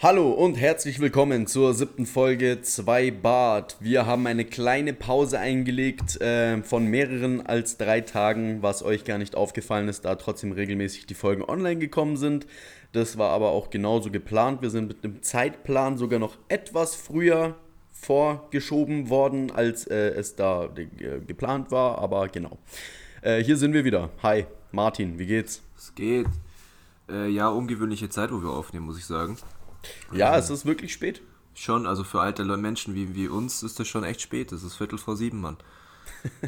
Hallo und herzlich willkommen zur siebten Folge 2 Bart. Wir haben eine kleine Pause eingelegt äh, von mehreren als drei Tagen, was euch gar nicht aufgefallen ist, da trotzdem regelmäßig die Folgen online gekommen sind. Das war aber auch genauso geplant. Wir sind mit dem Zeitplan sogar noch etwas früher vorgeschoben worden, als äh, es da äh, geplant war, aber genau. Äh, hier sind wir wieder. Hi, Martin, wie geht's? Es geht. Äh, ja, ungewöhnliche Zeit, wo wir aufnehmen, muss ich sagen. Ja, es ist wirklich spät. Schon, also für alte Menschen wie, wie uns ist das schon echt spät. Das ist Viertel vor sieben, Mann.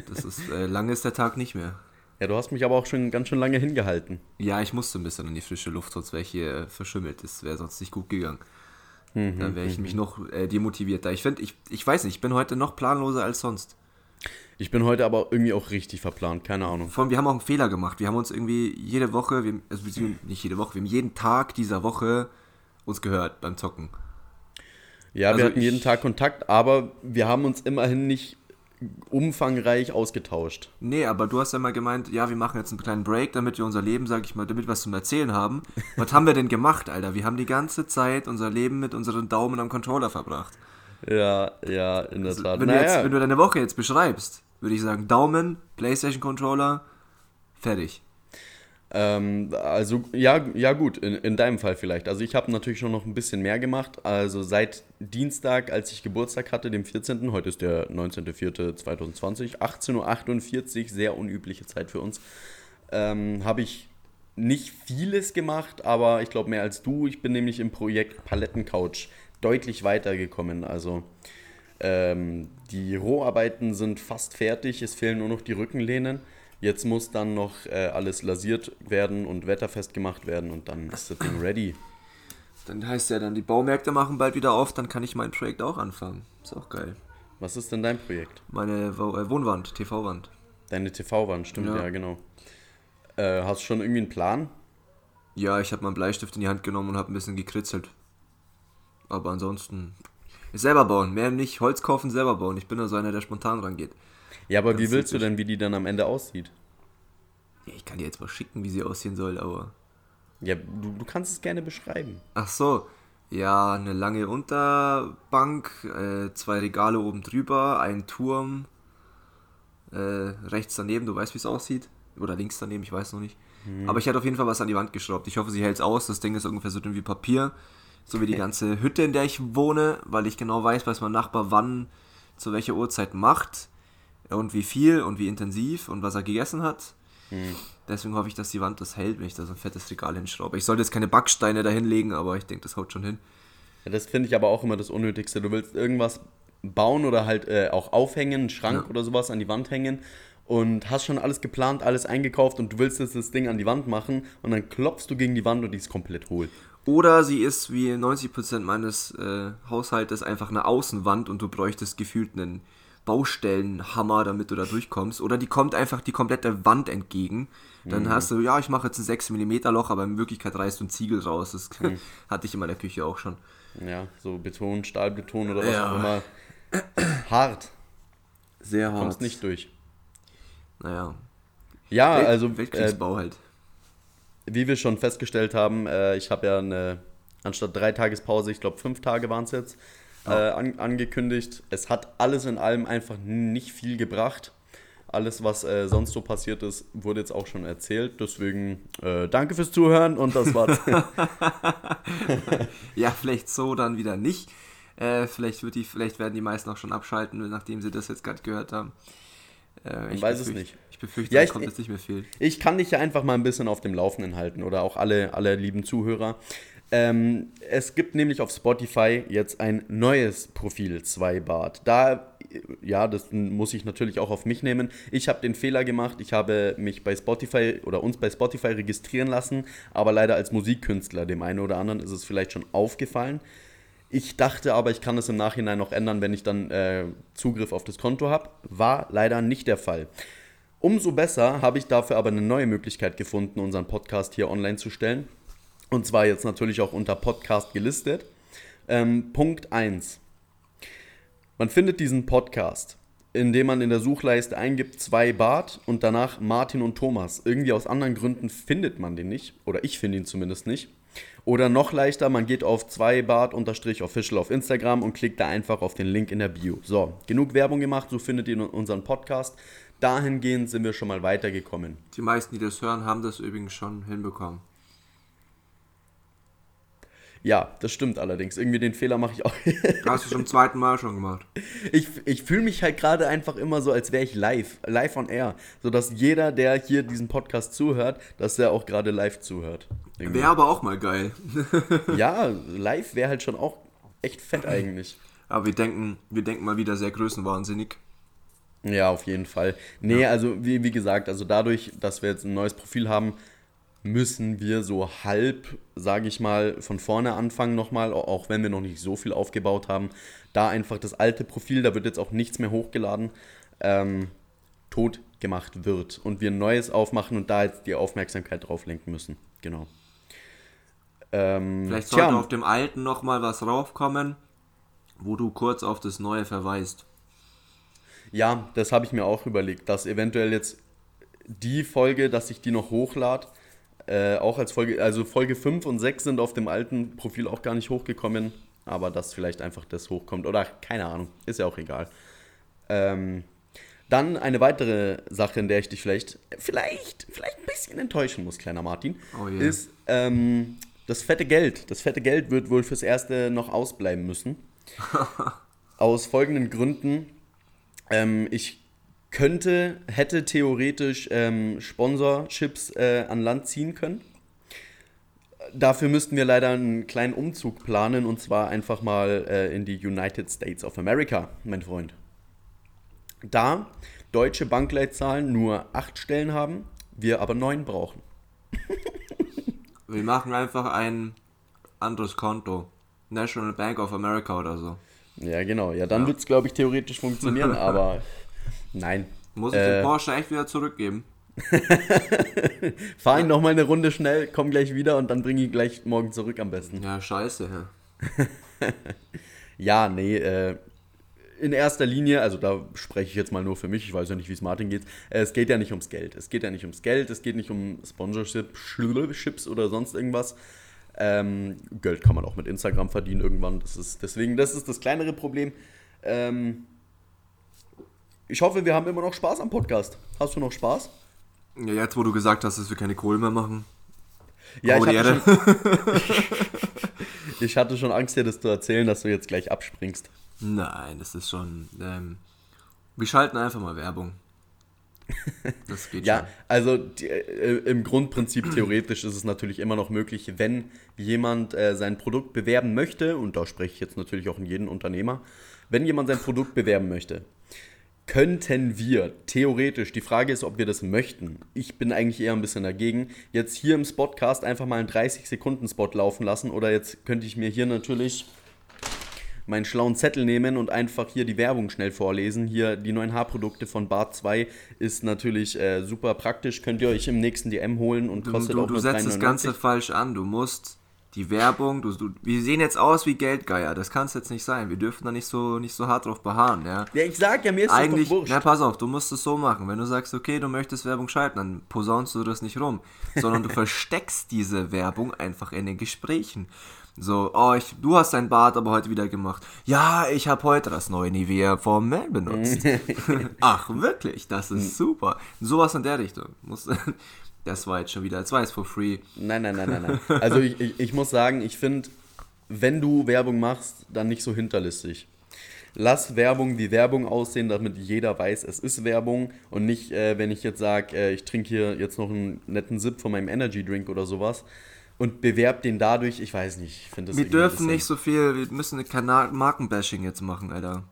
Das ist, äh, lange ist der Tag nicht mehr. Ja, du hast mich aber auch schon ganz schön lange hingehalten. Ja, ich musste ein bisschen in die frische Luft, sonst wäre ich hier verschimmelt. Das wäre sonst nicht gut gegangen. Mhm, Dann wäre ich mhm. mich noch äh, demotiviert. Da ich finde, ich, ich weiß nicht, ich bin heute noch planloser als sonst. Ich bin heute aber irgendwie auch richtig verplant, keine Ahnung. Vor allem, wir haben auch einen Fehler gemacht. Wir haben uns irgendwie jede Woche, wir, also nicht jede Woche, wir haben jeden Tag dieser Woche uns gehört beim Zocken. Ja, also wir hatten jeden Tag Kontakt, aber wir haben uns immerhin nicht umfangreich ausgetauscht. Nee, aber du hast ja mal gemeint, ja, wir machen jetzt einen kleinen Break, damit wir unser Leben, sag ich mal, damit wir was zum Erzählen haben. was haben wir denn gemacht, Alter? Wir haben die ganze Zeit unser Leben mit unseren Daumen am Controller verbracht. Ja, ja, in der also, Tat. Wenn, naja. du jetzt, wenn du deine Woche jetzt beschreibst, würde ich sagen, Daumen, Playstation Controller, fertig. Ähm, also ja, ja gut, in, in deinem Fall vielleicht. Also ich habe natürlich schon noch ein bisschen mehr gemacht. Also seit Dienstag, als ich Geburtstag hatte, dem 14., heute ist der 19.04.2020, 18.48 Uhr, sehr unübliche Zeit für uns, ähm, habe ich nicht vieles gemacht, aber ich glaube mehr als du. Ich bin nämlich im Projekt Palettencouch deutlich weitergekommen. Also ähm, die Roharbeiten sind fast fertig, es fehlen nur noch die Rückenlehnen. Jetzt muss dann noch äh, alles lasiert werden und wetterfest gemacht werden und dann ist das Ding ready. Dann heißt ja dann, die Baumärkte machen bald wieder auf, dann kann ich mein Projekt auch anfangen. Ist auch geil. Was ist denn dein Projekt? Meine äh, Wohnwand, TV-Wand. Deine TV-Wand, stimmt, ja, ja genau. Äh, hast du schon irgendwie einen Plan? Ja, ich habe meinen Bleistift in die Hand genommen und habe ein bisschen gekritzelt. Aber ansonsten selber bauen, mehr nicht Holz kaufen, selber bauen. Ich bin da so einer, der spontan rangeht. Ja, aber wie willst du denn, wie die dann am Ende aussieht? Ja, ich kann dir jetzt mal schicken, wie sie aussehen soll, aber. Ja, du, du kannst es gerne beschreiben. Ach so. Ja, eine lange Unterbank, äh, zwei Regale oben drüber, ein Turm, äh, rechts daneben, du weißt, wie es aussieht. Oder links daneben, ich weiß noch nicht. Hm. Aber ich hatte auf jeden Fall was an die Wand geschraubt. Ich hoffe, sie hält es aus. Das Ding ist ungefähr so dünn wie Papier. So wie die ganze Hütte, in der ich wohne, weil ich genau weiß, was mein Nachbar wann zu welcher Uhrzeit macht und wie viel und wie intensiv und was er gegessen hat. Hm. Deswegen hoffe ich, dass die Wand das hält, wenn ich da so ein fettes Regal hinschraube. Ich sollte jetzt keine Backsteine da hinlegen, aber ich denke, das haut schon hin. Ja, das finde ich aber auch immer das Unnötigste. Du willst irgendwas bauen oder halt äh, auch aufhängen, einen Schrank ja. oder sowas an die Wand hängen und hast schon alles geplant, alles eingekauft und du willst jetzt das Ding an die Wand machen und dann klopfst du gegen die Wand und die ist komplett hohl. Oder sie ist wie 90% meines äh, Haushaltes einfach eine Außenwand und du bräuchtest gefühlt einen Baustellenhammer, damit du da durchkommst. Oder die kommt einfach die komplette Wand entgegen. Dann mhm. hast du, ja, ich mache jetzt ein 6 mm Loch, aber in Wirklichkeit reißt du ein Ziegel raus. Das mhm. hatte ich in meiner Küche auch schon. Ja, so Beton, Stahlbeton oder was ja. auch immer. Hart. Sehr hart. Kommst nicht durch. Naja. Ja, Welt also. Weltkriegsbau äh, halt. Wie wir schon festgestellt haben, äh, ich habe ja eine, anstatt drei Tagespause, ich glaube fünf Tage waren es jetzt, äh, an, angekündigt. Es hat alles in allem einfach nicht viel gebracht. Alles, was äh, sonst so passiert ist, wurde jetzt auch schon erzählt. Deswegen äh, danke fürs Zuhören und das war's. ja, vielleicht so dann wieder nicht. Äh, vielleicht, wird die, vielleicht werden die meisten auch schon abschalten, nachdem sie das jetzt gerade gehört haben. Äh, ich weiß es nicht. Ich befürchte, ja, ich, kommt jetzt nicht mehr viel. Ich kann dich ja einfach mal ein bisschen auf dem Laufenden halten oder auch alle, alle lieben Zuhörer. Ähm, es gibt nämlich auf Spotify jetzt ein neues Profil 2 Bart. Da, ja, das muss ich natürlich auch auf mich nehmen. Ich habe den Fehler gemacht, ich habe mich bei Spotify oder uns bei Spotify registrieren lassen, aber leider als Musikkünstler. Dem einen oder anderen ist es vielleicht schon aufgefallen. Ich dachte aber, ich kann es im Nachhinein noch ändern, wenn ich dann äh, Zugriff auf das Konto habe. War leider nicht der Fall. Umso besser habe ich dafür aber eine neue Möglichkeit gefunden, unseren Podcast hier online zu stellen. Und zwar jetzt natürlich auch unter Podcast gelistet. Ähm, Punkt 1. Man findet diesen Podcast, indem man in der Suchleiste eingibt zwei Bart und danach Martin und Thomas. Irgendwie aus anderen Gründen findet man den nicht. Oder ich finde ihn zumindest nicht. Oder noch leichter, man geht auf 2bart-official auf Instagram und klickt da einfach auf den Link in der Bio. So, genug Werbung gemacht, so findet ihr unseren Podcast. Dahingehend sind wir schon mal weitergekommen. Die meisten, die das hören, haben das übrigens schon hinbekommen. Ja, das stimmt allerdings. Irgendwie den Fehler mache ich auch. Hast du zum zweiten Mal schon gemacht. Ich, ich fühle mich halt gerade einfach immer so, als wäre ich live, live on air. Sodass jeder, der hier diesen Podcast zuhört, dass der auch gerade live zuhört. Wäre aber auch mal geil. ja, live wäre halt schon auch echt fett eigentlich. Aber wir denken, wir denken mal wieder sehr größenwahnsinnig. Ja, auf jeden Fall. Nee, ja. also wie, wie gesagt, also dadurch, dass wir jetzt ein neues Profil haben, müssen wir so halb, sage ich mal, von vorne anfangen nochmal, auch wenn wir noch nicht so viel aufgebaut haben. Da einfach das alte Profil, da wird jetzt auch nichts mehr hochgeladen, ähm, tot gemacht wird und wir ein neues aufmachen und da jetzt die Aufmerksamkeit drauf lenken müssen. Genau. Ähm, Vielleicht sollte tja, auf dem alten nochmal was raufkommen, wo du kurz auf das neue verweist. Ja, das habe ich mir auch überlegt, dass eventuell jetzt die Folge, dass ich die noch hochlade, äh, auch als Folge, also Folge 5 und 6 sind auf dem alten Profil auch gar nicht hochgekommen, aber dass vielleicht einfach das hochkommt oder keine Ahnung, ist ja auch egal. Ähm, dann eine weitere Sache, in der ich dich vielleicht, vielleicht, vielleicht ein bisschen enttäuschen muss, kleiner Martin, oh yeah. ist ähm, das fette Geld. Das fette Geld wird wohl fürs Erste noch ausbleiben müssen. Aus folgenden Gründen. Ähm, ich könnte, hätte theoretisch ähm, Sponsorships äh, an Land ziehen können. Dafür müssten wir leider einen kleinen Umzug planen und zwar einfach mal äh, in die United States of America, mein Freund. Da deutsche Bankleitzahlen nur acht Stellen haben, wir aber neun brauchen. wir machen einfach ein anderes Konto. National Bank of America oder so. Ja, genau. Ja, dann ja. wird es, glaube ich, theoretisch funktionieren, aber Nein. Muss ich äh, den Porsche echt wieder zurückgeben? Fahr ihn noch mal eine Runde schnell, komm gleich wieder und dann bring ihn gleich morgen zurück am besten. Ja, scheiße. Ja, ja nee, äh, in erster Linie, also da spreche ich jetzt mal nur für mich, ich weiß ja nicht, wie es Martin geht, äh, es geht ja nicht ums Geld. Es geht ja nicht ums Geld, es geht nicht um Sponsorships oder sonst irgendwas. Ähm, Geld kann man auch mit Instagram verdienen irgendwann. Das ist deswegen, das ist das kleinere Problem. Ähm, ich hoffe, wir haben immer noch Spaß am Podcast. Hast du noch Spaß? Ja, jetzt, wo du gesagt hast, dass wir keine Kohle mehr machen. Ja, ich hatte, schon, ich hatte, schon, Angst, dir das zu erzählen, dass du jetzt gleich abspringst. Nein, das ist schon. Ähm, wir schalten einfach mal Werbung. Das geht ja, schon. also die, äh, im Grundprinzip theoretisch ist es natürlich immer noch möglich, wenn jemand äh, sein Produkt bewerben möchte, und da spreche ich jetzt natürlich auch in jeden Unternehmer, wenn jemand sein Produkt bewerben möchte, könnten wir theoretisch, die Frage ist, ob wir das möchten. Ich bin eigentlich eher ein bisschen dagegen. Jetzt hier im Spotcast einfach mal einen 30-Sekunden-Spot laufen lassen oder jetzt könnte ich mir hier natürlich meinen schlauen Zettel nehmen und einfach hier die Werbung schnell vorlesen. Hier die neuen Haarprodukte von Bart 2 ist natürlich äh, super praktisch. Könnt ihr euch im nächsten DM holen und kostet du, du, auch nur Du setzt das Ganze falsch an. Du musst die Werbung, du, du, wir sehen jetzt aus wie Geldgeier, das kann es jetzt nicht sein. Wir dürfen da nicht so, nicht so hart drauf beharren, ja. Ja, ich sag ja, mir ist Eigentlich, das doch wurscht. Na, pass auf, du musst es so machen. Wenn du sagst, okay, du möchtest Werbung schalten, dann posaunst du das nicht rum, sondern du versteckst diese Werbung einfach in den Gesprächen. So, oh, ich, du hast dein Bart aber heute wieder gemacht. Ja, ich habe heute das neue Nivea for Men benutzt. Ach, wirklich? Das ist super. Sowas in der Richtung. Muss, das war jetzt schon wieder, das war jetzt for free. Nein, nein, nein, nein, nein. Also ich, ich, ich muss sagen, ich finde, wenn du Werbung machst, dann nicht so hinterlistig. Lass Werbung wie Werbung aussehen, damit jeder weiß, es ist Werbung und nicht, äh, wenn ich jetzt sage, äh, ich trinke hier jetzt noch einen netten Sip von meinem Energy Drink oder sowas und bewerb den dadurch, ich weiß nicht, ich finde das Wir dürfen nicht so viel, wir müssen kein Markenbashing jetzt machen, Alter.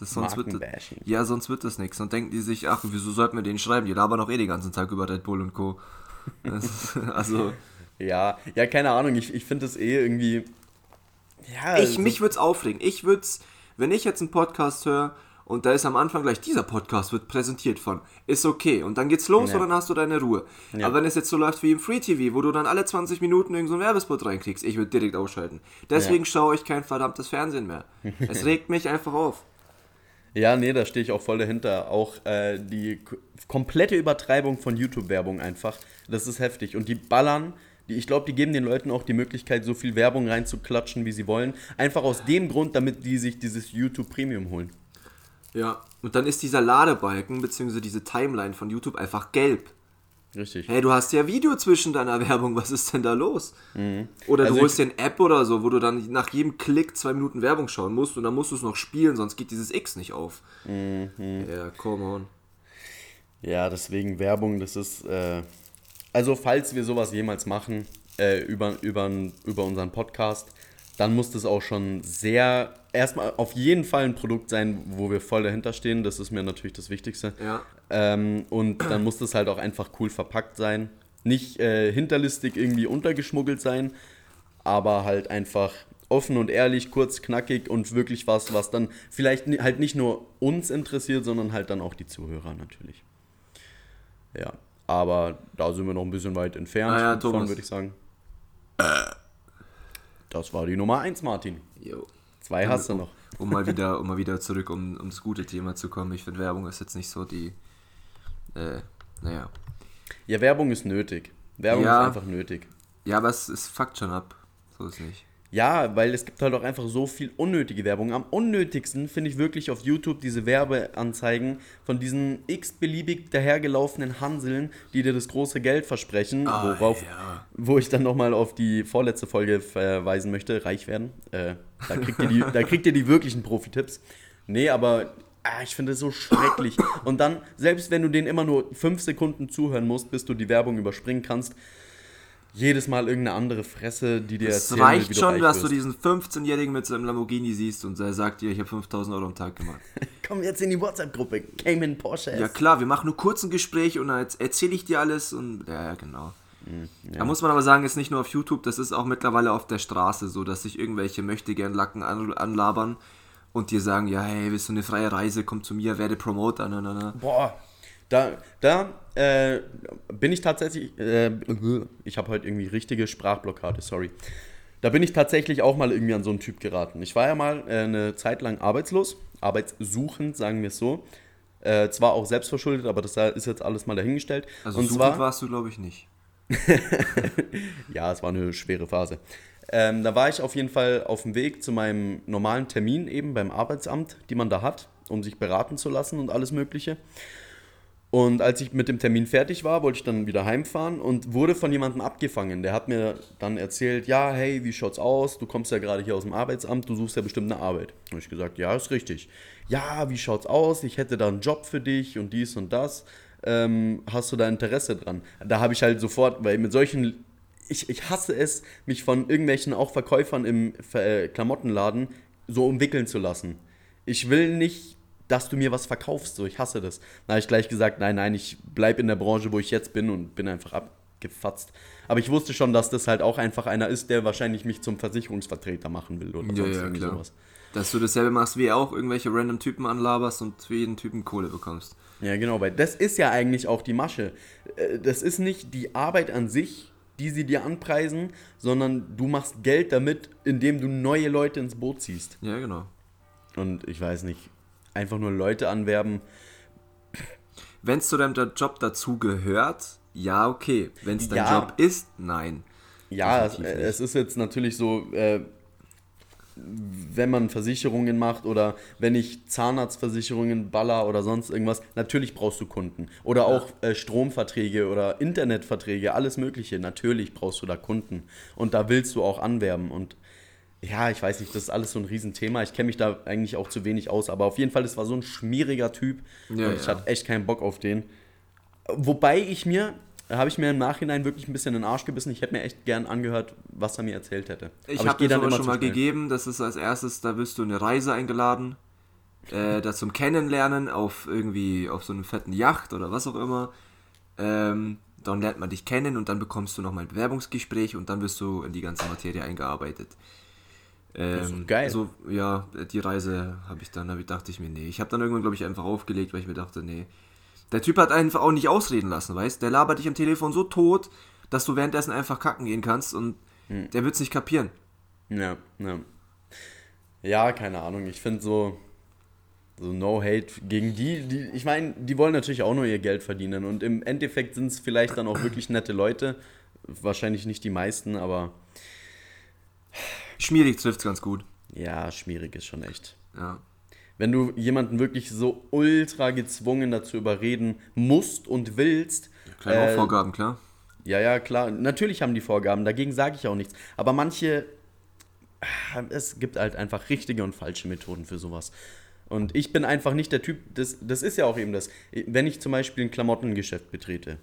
Das sonst wird das, ja, sonst wird das nichts. Und denken die sich, ach, wieso sollten wir den schreiben? Die labern auch eh den ganzen Tag über Red Bull und Co. Ist, also. Ja, ja, keine Ahnung. Ich, ich finde das eh irgendwie. Ja, ich, mich würde es aufregen. Ich würde es, wenn ich jetzt einen Podcast höre und da ist am Anfang gleich, dieser Podcast wird präsentiert von, ist okay. Und dann geht's los ja. und dann hast du deine Ruhe. Ja. Aber wenn es jetzt so läuft wie im Free TV, wo du dann alle 20 Minuten irgendeinen so Werbespot reinkriegst, ich würde direkt ausschalten. Deswegen ja. schaue ich kein verdammtes Fernsehen mehr. es regt mich einfach auf. Ja, nee, da stehe ich auch voll dahinter. Auch äh, die komplette Übertreibung von YouTube-Werbung einfach. Das ist heftig. Und die ballern ich glaube, die geben den Leuten auch die Möglichkeit, so viel Werbung reinzuklatschen, wie sie wollen. Einfach aus dem Grund, damit die sich dieses YouTube Premium holen. Ja, und dann ist dieser Ladebalken, beziehungsweise diese Timeline von YouTube einfach gelb. Richtig. Hey, du hast ja Video zwischen deiner Werbung, was ist denn da los? Mhm. Oder Also du holst ich- dir eine App oder so, wo du dann nach jedem Klick zwei Minuten Werbung schauen musst und dann musst du es noch spielen, sonst geht dieses X nicht auf. Mhm. Ja, come on. Ja, deswegen Werbung, das ist. Äh, also, falls wir sowas jemals machen, äh, über, über, über unseren Podcast, dann muss das auch schon sehr. Erstmal auf jeden Fall ein Produkt sein, wo wir voll dahinter stehen. Das ist mir natürlich das Wichtigste. Ja. Ähm, und dann muss das halt auch einfach cool verpackt sein. Nicht äh, hinterlistig irgendwie untergeschmuggelt sein, aber halt einfach offen und ehrlich, kurz, knackig und wirklich was, was dann vielleicht halt nicht nur uns interessiert, sondern halt dann auch die Zuhörer natürlich. Ja, aber da sind wir noch ein bisschen weit entfernt Ah ja, davon, würde ich sagen. Das war die Nummer 1, Martin. Jo. Zwei hast du noch. Um mal wieder, um mal wieder zurück um, ums gute Thema zu kommen. Ich finde Werbung ist jetzt nicht so die. Äh, naja. Ja, Werbung ist nötig. Werbung Ja. ist einfach nötig. Ja, aber es, es fuckt schon ab. So ist nicht. Ja, weil es gibt halt auch einfach so viel unnötige Werbung. Am unnötigsten finde ich wirklich auf YouTube diese Werbeanzeigen von diesen x-beliebig dahergelaufenen Hanseln, die dir das große Geld versprechen, worauf, ja. wo ich dann nochmal auf die vorletzte Folge verweisen möchte, reich werden. Äh, da, kriegt ihr die, da kriegt ihr die wirklichen Profi-Tipps. Nee, aber ah, ich finde es so schrecklich. Und dann, selbst wenn du denen immer nur fünf Sekunden zuhören musst, bis du die Werbung überspringen kannst, jedes Mal irgendeine andere Fresse, die dir Es will, reicht wie schon, reich dass du diesen 15-Jährigen mit seinem Lamborghini siehst und er sagt dir, ich habe 5000 Euro am Tag gemacht. Komm jetzt in die WhatsApp-Gruppe. Cayman Porsche. Ja klar, wir machen nur kurz ein Gespräch und dann erzähle ich dir alles und ja, ja, genau. Da muss man aber sagen, ist nicht nur auf YouTube, das ist auch mittlerweile auf der Straße so, dass sich irgendwelche Möchtegern-Lacken an, anlabern und dir sagen, ja, hey, willst du eine freie Reise, komm zu mir, werde Promoter, na, na, na. Boah. Da, da äh, bin ich tatsächlich. Äh, ich habe heute irgendwie richtige Sprachblockade, sorry. Da bin ich tatsächlich auch mal irgendwie an so einen Typ geraten. Ich war ja mal äh, eine Zeit lang arbeitslos, arbeitssuchend, sagen wir es so. Äh, zwar auch selbstverschuldet, aber das ist jetzt alles mal dahingestellt. Also Und so zwar, warst du, glaube ich, nicht. Ja, es war eine schwere Phase. Ähm, da war ich auf jeden Fall auf dem Weg zu meinem normalen Termin eben beim Arbeitsamt, die man da hat, um sich beraten zu lassen und alles Mögliche. Und als ich mit dem Termin fertig war, wollte ich dann wieder heimfahren und wurde von jemandem abgefangen. Der hat mir dann erzählt, ja, hey, wie schaut's aus? Du kommst ja gerade hier aus dem Arbeitsamt, du suchst ja bestimmt eine Arbeit. Habe ich gesagt, ja, ist richtig. Ja, wie schaut's aus? Ich hätte da einen Job für dich und dies und das. Ähm, hast du da Interesse dran? Da habe ich halt sofort, weil mit solchen, ich, ich hasse es, mich von irgendwelchen auch Verkäufern im äh, Klamottenladen so umwickeln zu lassen. Ich will nicht dass du mir was verkaufst. So, ich hasse das. Da habe ich gleich gesagt, nein, nein, ich bleib in der Branche, wo ich jetzt bin und bin einfach abgefatzt. Aber ich wusste schon, dass das halt auch einfach einer ist, der wahrscheinlich mich zum Versicherungsvertreter machen will oder Ja, sonst ja, irgendwie klar. sowas. Dass du dasselbe machst wie auch, irgendwelche random Typen anlaberst und für jeden Typen Kohle bekommst. Ja, genau, weil das ist ja eigentlich auch die Masche. Äh, Das ist nicht die Arbeit an sich, die sie dir anpreisen, sondern du machst Geld damit, indem du neue Leute ins Boot ziehst. Ja, genau. Und ich weiß nicht, einfach nur Leute anwerben. Wenn es zu deinem Job dazu gehört, ja, okay. Wenn es dein Ja. Job ist, nein. Ja, es, es ist jetzt natürlich so, äh, wenn man Versicherungen macht oder wenn ich Zahnarztversicherungen baller oder sonst irgendwas, natürlich brauchst du Kunden. Oder auch äh, Stromverträge oder Internetverträge, alles Mögliche. Natürlich brauchst du da Kunden. Und da willst du auch anwerben. Und ja, ich weiß nicht, das ist alles so ein Riesenthema. Ich kenne mich da eigentlich auch zu wenig aus. Aber auf jeden Fall, das war so ein schmieriger Typ. Ja, und ich ja. hatte echt keinen Bock auf den. Wobei ich mir, habe ich mir im Nachhinein wirklich ein bisschen in den Arsch gebissen. Ich hätte mir echt gern angehört, was er mir erzählt hätte. Ich habe dir geh sowas schon mal schnell. gegeben. Das ist als erstes, da wirst du eine Reise eingeladen. Äh, da zum Kennenlernen auf irgendwie auf so einem fetten Yacht oder was auch immer. Ähm, dann lernt man dich kennen und dann bekommst du nochmal ein Bewerbungsgespräch und dann wirst du in die ganze Materie eingearbeitet. Ähm, geil. So, ja, die Reise habe ich dann, ich, dachte ich mir, nee. Ich habe dann irgendwann, glaube ich, einfach aufgelegt, weil ich mir dachte, nee. Der Typ hat einfach auch nicht ausreden lassen, weißt Der labert dich am Telefon so tot, dass du währenddessen einfach kacken gehen kannst und Hm. der wird's nicht kapieren. Ja, ja. Ja, keine Ahnung. Ich finde so, so No Hate gegen die, die ich meine, die wollen natürlich auch nur ihr Geld verdienen und im Endeffekt sind es vielleicht dann auch wirklich nette Leute. Wahrscheinlich nicht die meisten, aber. Schmierig trifft es ganz gut. Ja, schmierig ist schon echt. Ja. Wenn du jemanden wirklich so ultra gezwungen dazu überreden musst und willst. Kleine äh, Vorgaben, klar. Ja, ja, klar. Natürlich haben die Vorgaben, dagegen sage ich auch nichts. Aber manche. Es gibt halt einfach richtige und falsche Methoden für sowas. Und ich bin einfach nicht der Typ, das, das ist ja auch eben das. Wenn ich zum Beispiel ein Klamottengeschäft betrete,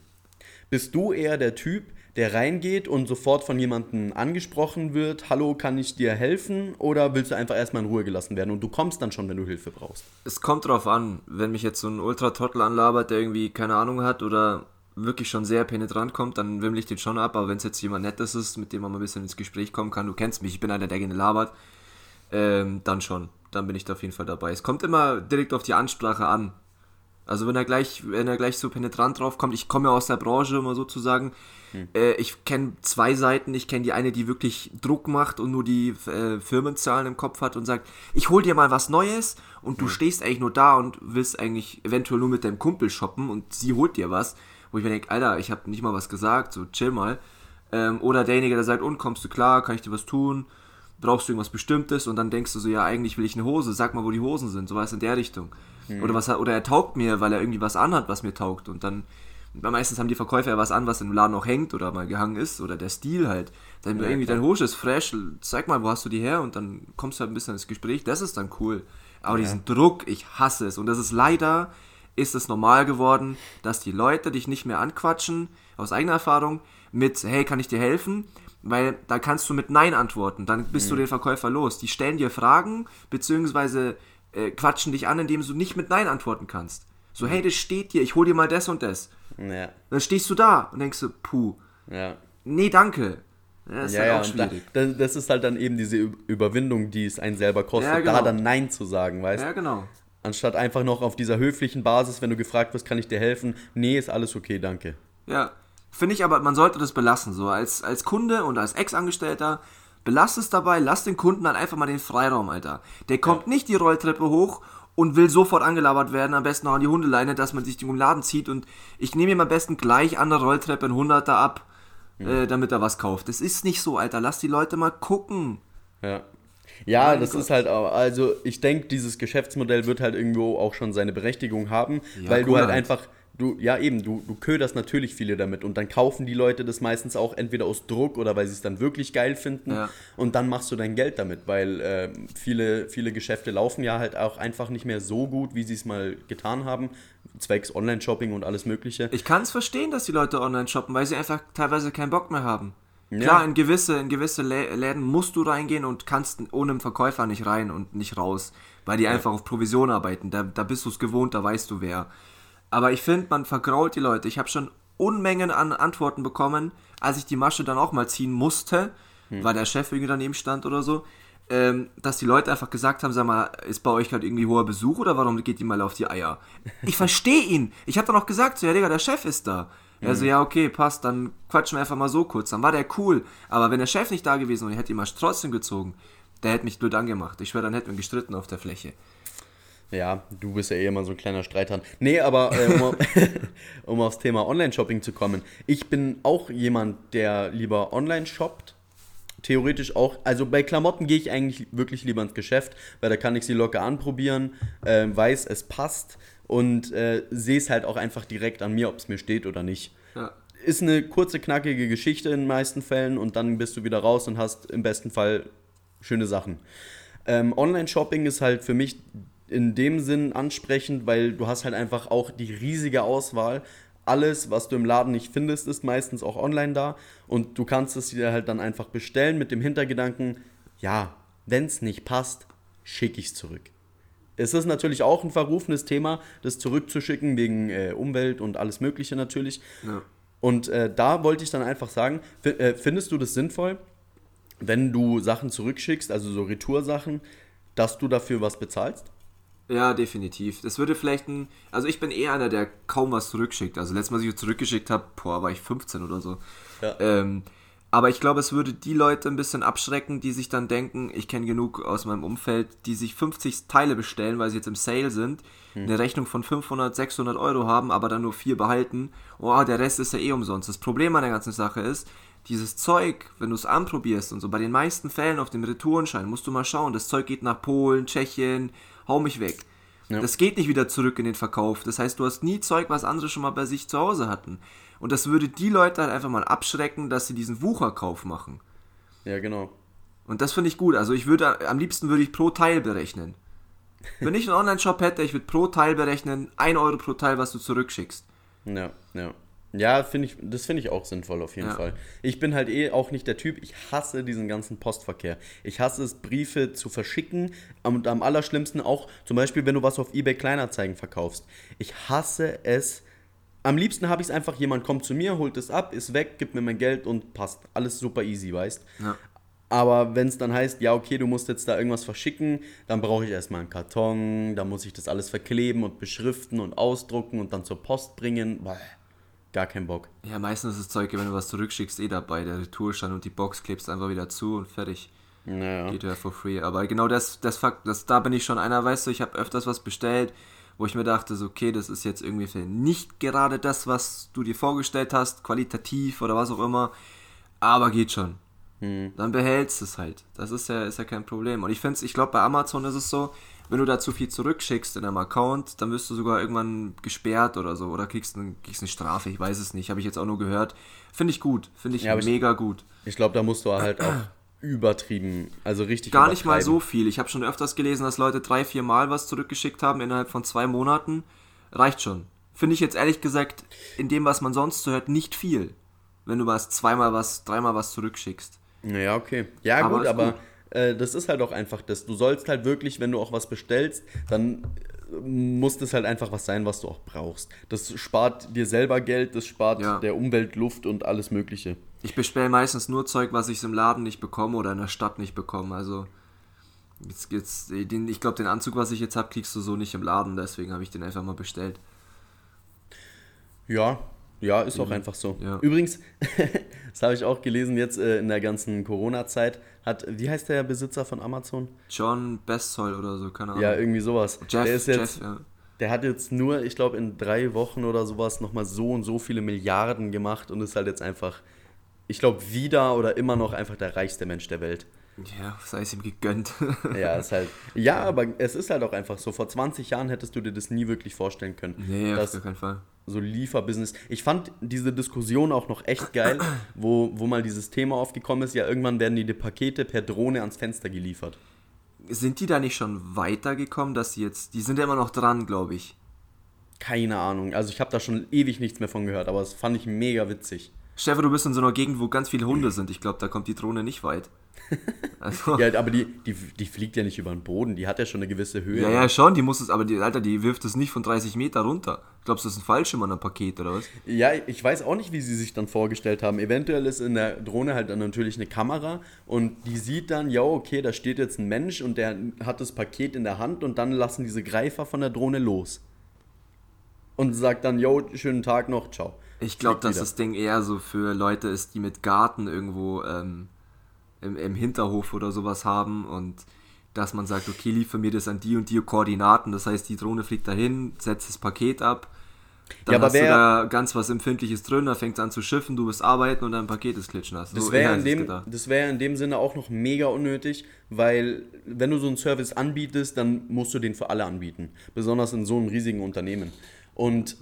bist du eher der Typ, der reingeht und sofort von jemandem angesprochen wird, hallo, kann ich dir helfen? Oder willst du einfach erstmal in Ruhe gelassen werden und du kommst dann schon, wenn du Hilfe brauchst? Es kommt drauf an, wenn mich jetzt so ein Ultra-Trottel anlabert, der irgendwie keine Ahnung hat oder wirklich schon sehr penetrant kommt, dann wimmel ich den schon ab, aber wenn es jetzt jemand Nettes ist, mit dem man mal ein bisschen ins Gespräch kommen kann, du kennst mich, ich bin einer, der gerne labert, ähm, dann schon, dann bin ich da auf jeden Fall dabei. Es kommt immer direkt auf die Ansprache an. Also wenn er gleich, wenn er gleich so penetrant drauf kommt, ich komme ja aus der Branche, immer sozusagen, hm. äh, ich kenne zwei Seiten. Ich kenne die eine, die wirklich Druck macht und nur die äh, Firmenzahlen im Kopf hat und sagt, ich hol dir mal was Neues und du hm. stehst eigentlich nur da und willst eigentlich eventuell nur mit deinem Kumpel shoppen und sie holt dir was, wo ich mir denke, Alter, ich habe nicht mal was gesagt, so chill mal. Ähm, oder derjenige, der sagt, und kommst du klar, kann ich dir was tun? Brauchst du irgendwas Bestimmtes? Und dann denkst du so, ja, eigentlich will ich eine Hose, sag mal, wo die Hosen sind, sowas in der Richtung. Mhm. Oder, was, oder er taugt mir, weil er irgendwie was anhat, was mir taugt. Und dann, meistens haben die Verkäufer ja was an, was im Laden noch hängt oder mal gehangen ist. Oder der Stil halt. Dann ja, irgendwie, dein Hose ist fresh, zeig mal, wo hast du die her? Und dann kommst du halt ein bisschen ins Gespräch. Das ist dann cool. Aber ja. diesen Druck, ich hasse es. Und das ist leider, ist es normal geworden, dass die Leute dich nicht mehr anquatschen, aus eigener Erfahrung, mit, hey, kann ich dir helfen? Weil da kannst du mit Nein antworten. Dann bist mhm. du den Verkäufer los. Die stellen dir Fragen, beziehungsweise äh, quatschen dich an, indem du nicht mit Nein antworten kannst. So, hey, das steht dir, ich hol dir mal das und das. Ja. Dann stehst du da und denkst du, puh. Ja. Nee, danke. Ja, das ja, ist halt auch schwierig. Da, das ist halt dann eben diese Überwindung, die es einen selber kostet, ja, genau. da dann Nein zu sagen, weißt du? Ja, genau. Anstatt einfach noch auf dieser höflichen Basis, wenn du gefragt wirst, kann ich dir helfen? Nee, ist alles okay, danke. Ja, finde ich aber, man sollte das belassen. So als, als Kunde und als Ex-Angestellter Belass es dabei, lass den Kunden dann einfach mal den Freiraum, Alter. Der kommt ja. nicht die Rolltreppe hoch und will sofort angelabert werden, am besten noch an die Hundeleine, dass man sich den Laden zieht und ich nehme ihm am besten gleich an der Rolltreppe einen Hunderter ab, mhm. äh, damit er was kauft. Das ist nicht so, Alter. Lass die Leute mal gucken. Ja. Ja, mein das Gott. ist halt auch, also ich denke, dieses Geschäftsmodell wird halt irgendwo auch schon seine Berechtigung haben, ja, weil du halt, halt einfach du, ja eben, du, du köderst natürlich viele damit und dann kaufen die Leute das meistens auch entweder aus Druck oder weil sie es dann wirklich geil finden ja. und dann machst du dein Geld damit, weil äh, viele, viele Geschäfte laufen ja halt auch einfach nicht mehr so gut, wie sie es mal getan haben, zwecks Online-Shopping und alles mögliche. Ich kann es verstehen, dass die Leute online shoppen, weil sie einfach teilweise keinen Bock mehr haben. Ja. Klar, in gewisse, in gewisse Läden musst du reingehen und kannst ohne einen Verkäufer nicht rein und nicht raus, weil die ja. einfach auf Provision arbeiten. Da, da bist du es gewohnt, da weißt du wer. Aber ich finde, man vergrault die Leute. Ich habe schon Unmengen an Antworten bekommen, als ich die Masche dann auch mal ziehen musste, hm. weil der Chef irgendwie daneben stand oder so, ähm, dass die Leute einfach gesagt haben, sag mal, ist bei euch gerade irgendwie hoher Besuch oder warum geht die mal auf die Eier? Ich verstehe ihn. Ich habe dann auch gesagt, so, ja Digga, der Chef ist da. Mhm. Er so, ja, okay, passt, dann quatschen wir einfach mal so kurz. Dann war der cool. Aber wenn der Chef nicht da gewesen und ich hätte die Masche trotzdem gezogen, der hätte mich blöd angemacht. Ich schwöre, dann hätten wir gestritten auf der Fläche. Ja, du bist ja eh immer so ein kleiner Streithand. Nee, aber äh, um, um aufs Thema Online-Shopping zu kommen. Ich bin auch jemand, der lieber online shoppt. Theoretisch auch. Also bei Klamotten gehe ich eigentlich wirklich lieber ins Geschäft, weil da kann ich sie locker anprobieren, äh, weiß, es passt und äh, sehe es halt auch einfach direkt an mir, ob es mir steht oder nicht. Ja. Ist eine kurze, knackige Geschichte in den meisten Fällen und dann bist du wieder raus und hast im besten Fall schöne Sachen. Ähm, Online-Shopping ist halt für mich in dem Sinn ansprechend, weil du hast halt einfach auch die riesige Auswahl. Alles, was du im Laden nicht findest, ist meistens auch online da und du kannst es dir halt dann einfach bestellen mit dem Hintergedanken, ja, wenn es nicht passt, schicke ich es zurück. Es ist natürlich auch ein verrufenes Thema, das zurückzuschicken wegen äh, Umwelt und alles Mögliche natürlich. Ja. Und äh, da wollte ich dann einfach sagen, äh, findest du das sinnvoll, wenn du Sachen zurückschickst, also so Retoursachen, dass du dafür was bezahlst? Ja, definitiv. Das würde vielleicht ein. Also ich bin eher einer, der kaum was zurückschickt. Also letztes Mal, als ich zurückgeschickt habe, boah, war ich 15 oder so. Ja. Ähm, aber ich glaube, es würde die Leute ein bisschen abschrecken, die sich dann denken, ich kenne genug aus meinem Umfeld, die sich 50 Teile bestellen, weil sie jetzt im Sale sind, hm. eine Rechnung von 500, 600 Euro haben, aber dann nur vier behalten. Oh, der Rest ist ja eh umsonst. Das Problem an der ganzen Sache ist, dieses Zeug, wenn du es anprobierst und so, bei den meisten Fällen auf dem Retourenschein musst du mal schauen, das Zeug geht nach Polen, Tschechien, hau mich weg. Ja. Das geht nicht wieder zurück in den Verkauf. Das heißt, du hast nie Zeug, was andere schon mal bei sich zu Hause hatten. Und das würde die Leute halt einfach mal abschrecken, dass sie diesen Wucherkauf machen. Ja, genau. Und das finde ich gut. Also ich würde, am liebsten würde ich pro Teil berechnen. Wenn ich einen Online-Shop hätte, ich würde pro Teil berechnen, 1 Euro pro Teil, was du zurückschickst. Ja, ja. Ja, finde ich, das finde ich auch sinnvoll auf jeden ja. Fall. Ich bin halt eh auch nicht der Typ, ich hasse diesen ganzen Postverkehr. Ich hasse es, Briefe zu verschicken und am allerschlimmsten auch, zum Beispiel, wenn du was auf eBay Kleinanzeigen verkaufst. Ich hasse es. Am liebsten habe ich es einfach, jemand kommt zu mir, holt es ab, ist weg, gibt mir mein Geld und passt. Alles super easy, weißt. Ja. Aber wenn es dann heißt, ja, okay, du musst jetzt da irgendwas verschicken, dann brauche ich erstmal einen Karton, dann muss ich das alles verkleben und beschriften und ausdrucken und dann zur Post bringen. Boah gar keinen Bock. Ja, meistens ist das Zeug, wenn du was zurückschickst, eh dabei. Der Retourstand und die Box klebst einfach wieder zu und fertig. Naja. Geht ja for free. Aber genau das, das Fakt, das, da bin ich schon einer, weißt du, ich habe öfters was bestellt, wo ich mir dachte, so, okay, das ist jetzt irgendwie nicht gerade das, was du dir vorgestellt hast, qualitativ oder was auch immer, aber geht schon. Hm. Dann behältst es halt. Das ist ja, ist ja kein Problem. Und ich finde ich glaube, bei Amazon ist es so, wenn du da zu viel zurückschickst in einem Account, dann wirst du sogar irgendwann gesperrt oder so. Oder kriegst, ein, kriegst eine Strafe, ich weiß es nicht. Habe ich jetzt auch nur gehört. Finde ich gut. Finde ich ja, mega ich, gut. Ich glaube, da musst du halt auch übertrieben, also richtig Gar nicht mal so viel. Ich habe schon öfters gelesen, dass Leute drei, vier Mal was zurückgeschickt haben innerhalb von zwei Monaten. Reicht schon. Finde ich jetzt ehrlich gesagt, in dem, was man sonst so hört, nicht viel. Wenn du was zweimal was, dreimal was zurückschickst. Ja, okay. Ja, aber gut, aber gut. Äh, das ist halt auch einfach das. Du sollst halt wirklich, wenn du auch was bestellst, dann äh, muss das halt einfach was sein, was du auch brauchst. Das spart dir selber Geld, das spart ja. der Umwelt Luft und alles Mögliche. Ich bestelle meistens nur Zeug, was ich im Laden nicht bekomme oder in der Stadt nicht bekomme. Also jetzt, jetzt, den, ich glaube, den Anzug, was ich jetzt habe, kriegst du so nicht im Laden. Deswegen habe ich den einfach mal bestellt. Ja, ja, ist auch mhm. einfach so. Ja. Übrigens, das habe ich auch gelesen jetzt äh, in der ganzen Corona-Zeit, hat, wie heißt der Besitzer von Amazon? John Bestzoll oder so, keine Ahnung. Ja, irgendwie sowas. Jeff, der ist jetzt, Jeff, ja. Der hat jetzt nur, ich glaube, in drei Wochen oder sowas nochmal so und so viele Milliarden gemacht und ist halt jetzt einfach, ich glaube, wieder oder immer noch einfach der reichste Mensch der Welt. Ja, sei es ihm gegönnt. ja, ist halt. Ja, aber es ist halt auch einfach so. Vor 20 Jahren hättest du dir das nie wirklich vorstellen können. Nee, auf gar keinen Fall. So Lieferbusiness. Ich fand diese Diskussion auch noch echt geil, wo, wo mal dieses Thema aufgekommen ist. Ja, irgendwann werden die, die Pakete per Drohne ans Fenster geliefert. Sind die da nicht schon weitergekommen, dass sie jetzt. Die sind ja immer noch dran, glaube ich. Keine Ahnung. Also ich habe da schon ewig nichts mehr von gehört, aber das fand ich mega witzig. Stefan, du bist in so einer Gegend, wo ganz viele Hunde sind. Ich glaube, da kommt die Drohne nicht weit. Also. ja, aber die, die, die fliegt ja nicht über den Boden, die hat ja schon eine gewisse Höhe. Ja, ja, schon, die muss es, aber die, Alter, die wirft es nicht von 30 Meter runter. Glaubst du, das ist ein Fallschirm an einem Paket oder was? Ja, ich weiß auch nicht, wie sie sich dann vorgestellt haben. Eventuell ist in der Drohne halt dann natürlich eine Kamera und die sieht dann, ja, okay, da steht jetzt ein Mensch und der hat das Paket in der Hand und dann lassen diese Greifer von der Drohne los. Und sagt dann, yo, schönen Tag noch, ciao. Ich glaube, dass das Ding eher so für Leute ist, die mit Garten irgendwo ähm, im, im Hinterhof oder sowas haben und dass man sagt, okay, liefer mir das an die und die Koordinaten. Das heißt, die Drohne fliegt dahin, setzt das Paket ab. Dann ja, aber hast du da ganz was Empfindliches drin, da fängt es an zu schiffen, du bist arbeiten und dein Paket ist klitschen lassen. Das wäre in, dem, wär in dem Sinne auch noch mega unnötig, weil wenn du so einen Service anbietest, dann musst du den für alle anbieten. Besonders in so einem riesigen Unternehmen. Und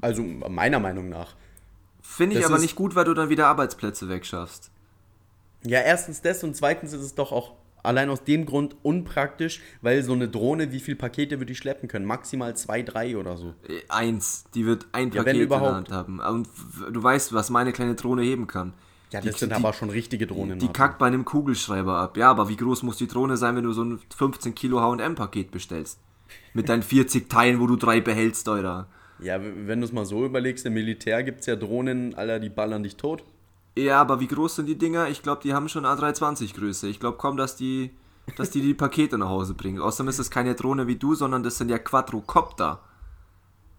also meiner Meinung nach. Finde ich aber nicht gut, weil du dann wieder Arbeitsplätze wegschaffst. Ja, erstens das und zweitens ist es doch auch allein aus dem Grund unpraktisch, weil so eine Drohne, wie viele Pakete würde die schleppen können? Maximal zwei, drei oder so. Äh, eins. Die wird ein ja, Paket in der Hand haben. Und du weißt, was meine kleine Drohne heben kann. Ja, das die, sind die, aber schon richtige Drohnen. Die, die kackt bei einem Kugelschreiber ab. Ja, aber wie groß muss die Drohne sein, wenn du so ein 15 Kilo H&M-Paket bestellst? Mit deinen 40 Teilen, wo du drei behältst, Alter. Ja, wenn du es mal so überlegst, im Militär gibt es ja Drohnen, Alter, die ballern dich tot. Ja, aber wie groß sind die Dinger? Ich glaube, die haben schon A320 Größe. Ich glaube kaum, dass die, dass die die Pakete nach Hause bringen. Außerdem ist es keine Drohne wie du, sondern das sind ja Quadrocopter.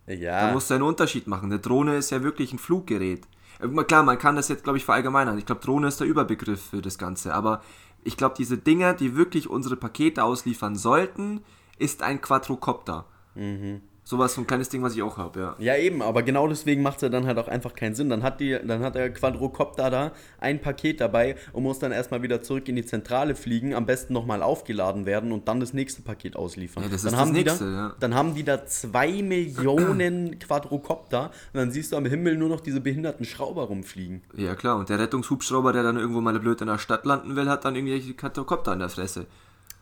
Ja. Da musst du einen Unterschied machen. Eine Drohne ist ja wirklich ein Fluggerät. Äh, klar, man kann das jetzt, glaube ich, verallgemeinern. Ich glaube, Drohne ist der Überbegriff für das Ganze. Aber ich glaube, diese Dinger, die wirklich unsere Pakete ausliefern sollten, ist ein Quadrocopter. Mhm. Sowas, so ein kleines Ding, was ich auch habe, ja. Ja, eben, aber genau deswegen macht es ja dann halt auch einfach keinen Sinn. Dann hat, die, dann hat der Quadrocopter da ein Paket dabei und muss dann erstmal wieder zurück in die Zentrale fliegen, am besten nochmal aufgeladen werden und dann das nächste Paket ausliefern. Ja, das dann ist haben das die nächste, da, ja. Dann haben die da zwei Millionen Quadrocopter und dann siehst du am Himmel nur noch diese behinderten Schrauber rumfliegen. Ja, klar. Und der Rettungshubschrauber, der dann irgendwo mal blöd in der Stadt landen will, hat dann irgendwelche Quadrocopter an der Fresse.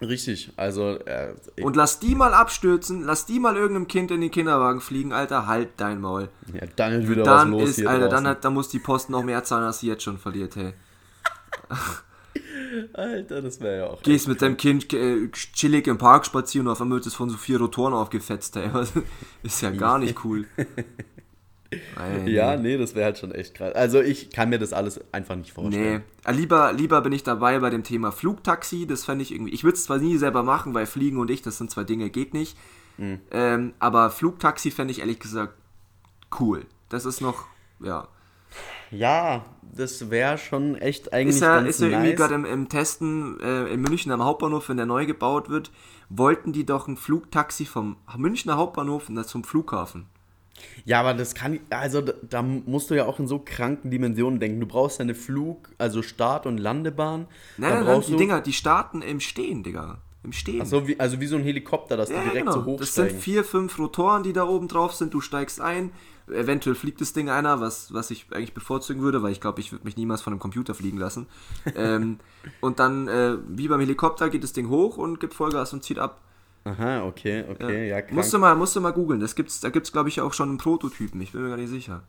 Richtig, also äh, Und lass die mal abstürzen, lass die mal irgendeinem Kind in den Kinderwagen fliegen, Alter, halt dein Maul. ja, dann ist wieder dann was los ist, hier Alter, draußen. dann, hat, dann muss die Post noch mehr zahlen, als sie jetzt schon verliert, hey. Alter, das wäre ja auch. Gehst mit deinem Kind äh, chillig im Park spazieren und auf einmal wird es von so vier Rotoren aufgefetzt, ey. Ist ja gar nicht cool. Nein, Ja, nee, das wäre halt schon echt krass. Also ich kann mir das alles einfach nicht Nee, vorstellen. Äh, lieber, lieber bin ich dabei bei dem Thema Flugtaxi. Das fände ich irgendwie. Ich würde es zwar nie selber machen, weil Fliegen und ich, das sind zwei Dinge, geht nicht. Mhm. Ähm, aber Flugtaxi fände ich ehrlich gesagt cool. Das ist noch, ja. Ja, das wäre schon echt eigentlich Ist ja, ganz ist ja irgendwie nice. gerade im, im Testen äh, in München am Hauptbahnhof, wenn der neu gebaut wird, wollten die doch ein Flugtaxi vom Münchner Hauptbahnhof zum Flughafen. Ja, aber das kann, also da, da musst du ja auch in so kranken Dimensionen denken. Du brauchst eine Flug, also Start- und Landebahn. Nein, nein, nein, die Dinger, die starten im Stehen, Digga. Im Stehen. So, wie, also wie so ein Helikopter, dass Ja, die direkt genau. so Das sind vier, fünf Rotoren, die da oben drauf sind. Du steigst ein. Eventuell fliegt das Ding einer, was, was ich eigentlich bevorzugen würde, weil ich glaube, ich würde mich niemals von einem Computer fliegen lassen. ähm, und dann, äh, wie beim Helikopter, geht das Ding hoch und gibt Vollgas und zieht ab. Aha, okay, okay, ja, krank. musst du mal, musst du mal googeln. Das gibt's, da gibt es, glaube ich, auch schon einen Prototypen. Ich bin mir gar nicht sicher.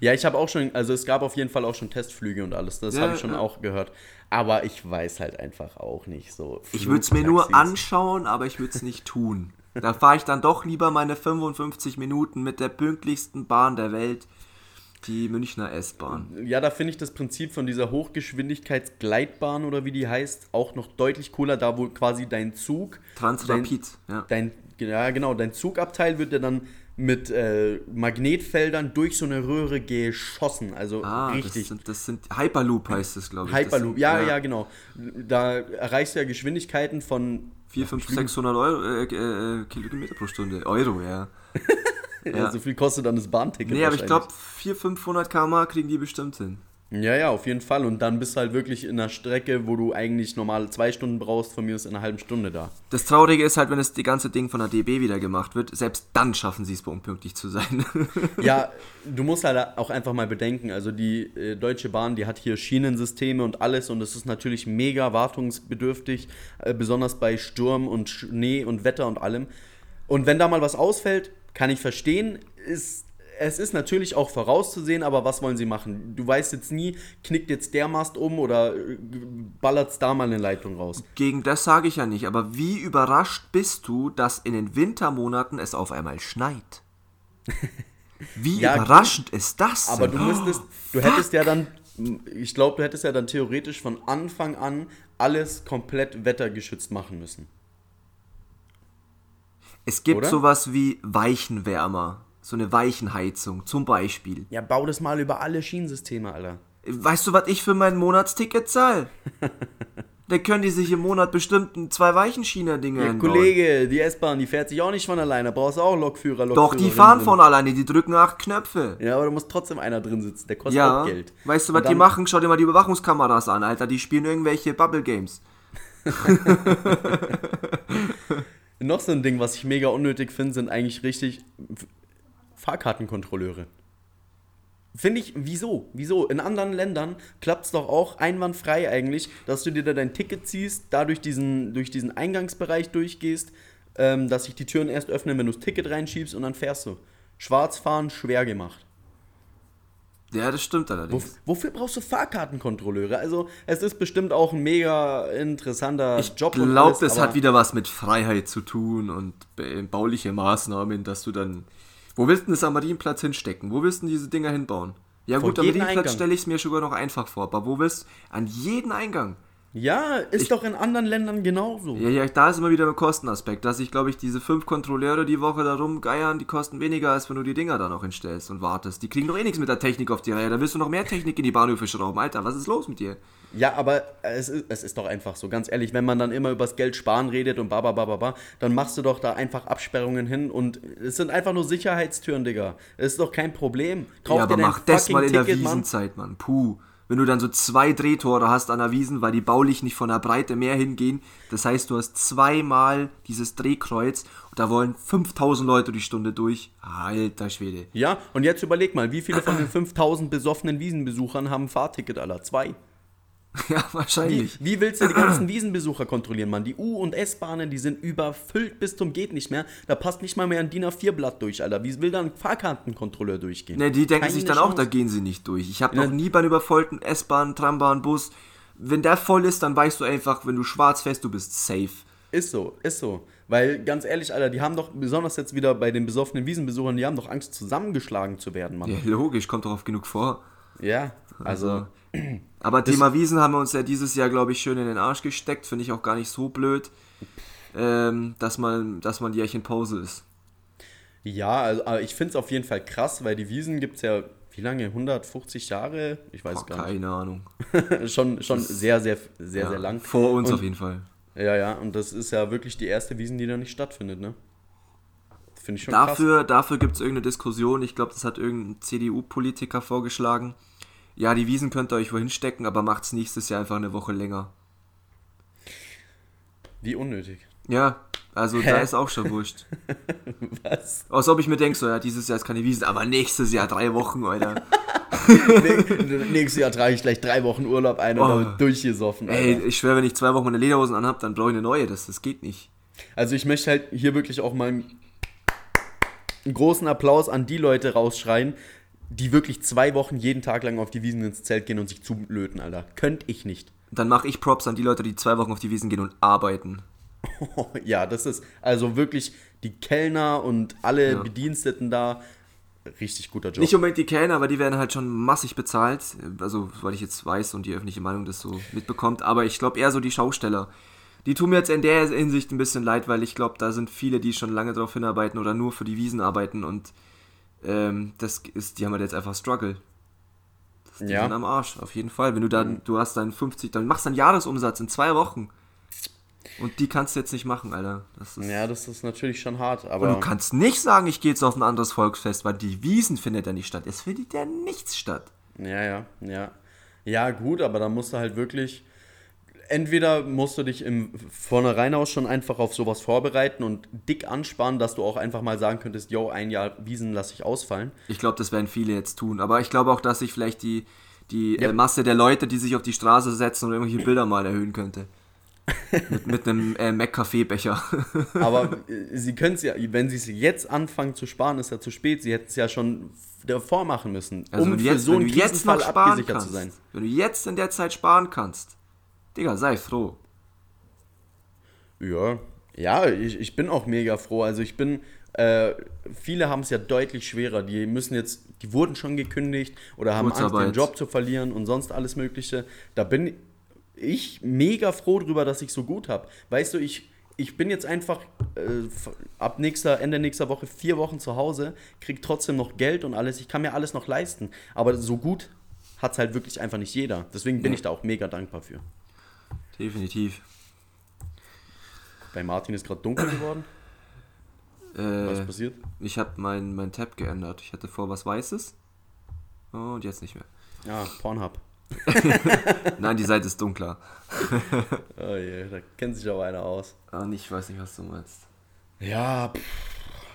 Ja, ich habe auch schon, also es gab auf jeden Fall auch schon Testflüge und alles. Das Ja, habe ich schon ja. auch gehört. Aber ich weiß halt einfach auch nicht so. Ich würde es mir nur anschauen, aber ich würde es nicht tun. Da fahre ich dann doch lieber meine 55 Minuten mit der pünktlichsten Bahn der Welt, die Münchner S-Bahn. Ja, da finde ich das Prinzip von dieser Hochgeschwindigkeitsgleitbahn oder wie die heißt, auch noch deutlich cooler, da wo quasi dein Zug. Transrapid, ja. Dein, dein, ja, genau, dein Zugabteil wird ja dann mit äh, Magnetfeldern durch so eine Röhre geschossen. Also Ah, das richtig. sind, das sind Hyperloop heißt es, glaube ich. Hyperloop, das ja, sind, ja, genau. Da erreichst du ja Geschwindigkeiten von 4, 5, 600 Euro, äh, äh, Kilometer pro Stunde. Euro, ja. Ja. so viel kostet dann das Bahnticket. Nee, aber ich glaube, 400, 500 km kriegen die bestimmt hin. Ja, ja, auf jeden Fall. Und dann bist du halt wirklich in einer Strecke, wo du eigentlich normal zwei Stunden brauchst, von mir ist in einer halben Stunde da. Das Traurige ist halt, wenn das die ganze Ding von der DB wieder gemacht wird, selbst dann schaffen sie es, unpünktlich zu sein. Ja, du musst halt auch einfach mal bedenken, also die äh, Deutsche Bahn, die hat hier Schienensysteme und alles und es ist natürlich mega wartungsbedürftig, äh, besonders bei Sturm und Schnee und Wetter und allem. Und wenn da mal was ausfällt, kann ich verstehen, ist, es ist natürlich auch vorauszusehen, aber was wollen sie machen? Du weißt jetzt nie, knickt jetzt der Mast um oder ballert da mal eine Leitung raus. Gegen das sage ich ja nicht, aber wie überrascht bist du, dass in den Wintermonaten es auf einmal schneit? Wie Ja, überraschend ist das? Aber du müsstest, du hättest ja dann, ich glaube, du hättest ja dann theoretisch von Anfang an alles komplett wettergeschützt machen müssen. Es gibt oder? sowas wie Weichenwärmer, so eine Weichenheizung zum Beispiel. Ja, bau das mal über alle Schienensysteme, Alter. Weißt du, was ich für mein Monatsticket zahle? da können die sich im Monat bestimmt zwei Weichenschiene-Dinge Ja. Kollege, die S-Bahn, die fährt sich auch nicht von alleine. Brauchst du auch Lokführer, Doch, die fahren drin. von alleine, die drücken acht Knöpfe. Ja, aber da muss trotzdem einer drin sitzen. Der kostet Ja, auch Geld. weißt du, was die machen? Schau dir mal die Überwachungskameras an, Alter. Die spielen irgendwelche Bubble Games. Noch so ein Ding, was ich mega unnötig finde, sind eigentlich richtig Fahrkartenkontrolleure. Finde ich, wieso? Wieso? In anderen Ländern klappt es doch auch einwandfrei eigentlich, dass du dir da dein Ticket ziehst, da durch diesen, durch diesen Eingangsbereich durchgehst, ähm, dass sich die Türen erst öffnen, wenn du das Ticket reinschiebst und dann fährst du. Schwarz fahren, schwer gemacht. Ja, das stimmt Wo, allerdings. wofür brauchst du Fahrkartenkontrolleure? Also, es ist bestimmt auch ein mega interessanter Ich Job. und glaube, das hat wieder was mit Freiheit zu tun und ba- bauliche Maßnahmen, dass du dann. Wo willst du denn das am Marienplatz hinstecken? Wo willst du denn diese Dinger hinbauen? Ja Vor gut, am Marienplatz stelle ich es mir sogar noch einfach vor, aber wo willst du? An jeden Eingang. Ja, ist Ich- doch in anderen Ländern genauso. Ja, ja, da ist immer wieder ein Kostenaspekt, dass ich, glaube ich, diese fünf Kontrolleure die Woche da rumgeiern, die kosten weniger, als wenn du die Dinger da noch hinstellst und wartest. Die kriegen doch eh nichts mit der Technik auf die Reihe. Da willst du noch mehr Technik in die Bahnhöfe schrauben. Alter, was ist los mit dir? Ja, aber es ist, es ist doch einfach so, ganz ehrlich, wenn man dann immer übers Geld sparen redet und baba baba baba, dann machst du doch da einfach Absperrungen hin und es sind einfach nur Sicherheitstüren, Digga. Das ist doch kein Problem. Kauf ja, aber mach das mal in der Ticket, Mann. Wiesenzeit, Mann. Puh. Wenn du dann so zwei Drehtore hast an der Wiesen, weil die baulich nicht von der Breite mehr hingehen. Das heißt, du hast zweimal dieses Drehkreuz und da wollen 5000 Leute die Stunde durch. Alter Schwede. Ja, und jetzt überleg mal, wie viele von den 5000 besoffenen Wiesenbesuchern haben ein Fahrticket, aller Zwei. Ja, Wie, wahrscheinlich. wie willst du die ganzen Wiesenbesucher kontrollieren, Mann? Die U- und S-Bahnen, die sind überfüllt bis zum geht nicht mehr. Da passt nicht mal mehr ein DIN A4-Blatt durch, Alter. Wie will da ein Fahrkartenkontrolleur durchgehen? Ne, die denken Keine sich dann auch, Chance. da gehen sie nicht durch. Ich habe noch nie bei einem übervollten S-Bahn, Trambahn, Bus. Wenn der voll ist, dann weißt du einfach, wenn du schwarz fährst, du bist safe. Ist so, ist so. Weil, ganz ehrlich, Alter, die haben doch, besonders jetzt wieder bei den besoffenen Wiesenbesuchern, die haben doch Angst, zusammengeschlagen zu werden, Mann. Ja, logisch, kommt doch oft genug vor. Ja, also, Aber Thema Wiesen haben wir uns ja dieses Jahr, glaube ich, schön in den Arsch gesteckt. Finde ich auch gar nicht so blöd, ähm, dass, man, dass man jährchen Pause ist. ja, also, aber ich finde es auf jeden Fall krass, weil die Wiesen gibt es ja, wie lange? 150 Jahre? Ich weiß Boah, gar keine Ahnung. nicht. schon schon sehr, sehr, sehr, Ja, sehr lang. Vor uns Und- auf jeden Fall. Ja, ja, und das ist ja wirklich die erste Wiesen, die da nicht stattfindet, ne? Finde ich schon krass. Dafür, dafür gibt es irgendeine Diskussion. Ich glaube, das hat irgendein CDU-Politiker vorgeschlagen. Ja, die Wiesen könnt ihr euch wohin stecken, aber macht's nächstes Jahr einfach eine Woche länger. Wie unnötig. Ja, also da ist auch schon wurscht. Was? Als ob ich mir denke, so, ja, dieses Jahr ist keine Wiesen, aber nächstes Jahr drei Wochen, Alter. Nächstes Jahr trage ich gleich drei Wochen Urlaub ein und Oh. damit durchgesoffen. Ey, Alter. ich schwöre, wenn ich zwei Wochen meine Lederhosen anhab, dann brauche ich eine neue. Das, das geht nicht. Also ich möchte halt hier wirklich auch mal einen großen Applaus an die Leute rausschreien, die wirklich zwei Wochen jeden Tag lang auf die Wiesen ins Zelt gehen und sich zulöten, Alter. Könnte ich nicht. Dann mache ich Props an die Leute, die zwei Wochen auf die Wiesen gehen und arbeiten. ja, das ist also wirklich die Kellner und alle Ja. Bediensteten da. Richtig guter Job. Nicht unbedingt die Kellner, aber die werden halt schon massig bezahlt. Also, weil ich jetzt weiß und die öffentliche Meinung das so mitbekommt. Aber ich glaube eher so die Schausteller. Die tun mir jetzt in der Hinsicht ein bisschen leid, weil ich glaube, da sind viele, die schon lange drauf hinarbeiten oder nur für die Wiesen arbeiten und ähm, das ist, die haben halt jetzt einfach Struggle. Die Ja. sind am Arsch, auf jeden Fall. Wenn du dann, du hast dann 50, dann machst du einen Jahresumsatz in zwei Wochen. Und die kannst du jetzt nicht machen, Alter. Das ist, ja, das ist natürlich schon hart, und aber du kannst nicht sagen, ich gehe jetzt auf ein anderes Volksfest, weil die Wiesen findet ja nicht statt. Es findet ja nichts statt. Ja, ja, ja. Ja, gut, aber da musst du halt wirklich. Entweder musst du dich im Vornherein aus schon einfach auf sowas vorbereiten und dick ansparen, dass du auch einfach mal sagen könntest, yo, ein Jahr Wiesen lasse ich ausfallen. Ich glaube, das werden viele jetzt tun. Aber ich glaube auch, dass sich vielleicht die, die Ja. äh, Masse der Leute, die sich auf die Straße setzen und irgendwelche Bilder mal erhöhen könnte. mit, mit einem äh, Mac-Kaffeebecher. Aber äh, sie können es ja, wenn sie es jetzt anfangen zu sparen, ist ja zu spät. Sie hätten es ja schon davor machen müssen, Also um wenn du für jetzt, so einen jetzt Krisenfall sparen abgesichert kannst, zu sein. wenn du jetzt in der Zeit sparen kannst, Digga, sei froh. Ja, ja, ich, ich bin auch mega froh. Also ich bin, äh, viele haben es ja deutlich schwerer. Die müssen jetzt, die wurden schon gekündigt oder haben Angst, den Job zu verlieren und sonst alles Mögliche. Da bin ich mega froh drüber, dass ich so gut habe. Weißt du, ich, ich bin jetzt einfach äh, ab nächster, Ende nächster Woche vier Wochen zu Hause, krieg trotzdem noch Geld und alles. Ich kann mir alles noch leisten. Aber so gut hat es halt wirklich einfach nicht jeder. Deswegen bin Ja. ich da auch mega dankbar für. Definitiv. Bei Martin ist gerade dunkel geworden. Was Äh, passiert? ich habe mein, mein Tab geändert. Ich hatte vor was Weißes. Und jetzt nicht mehr. Ja, Pornhub. Nein, die Seite ist dunkler. Oh je, da kennt sich aber einer aus. Ah, ich weiß nicht, was du meinst. Ja, pff,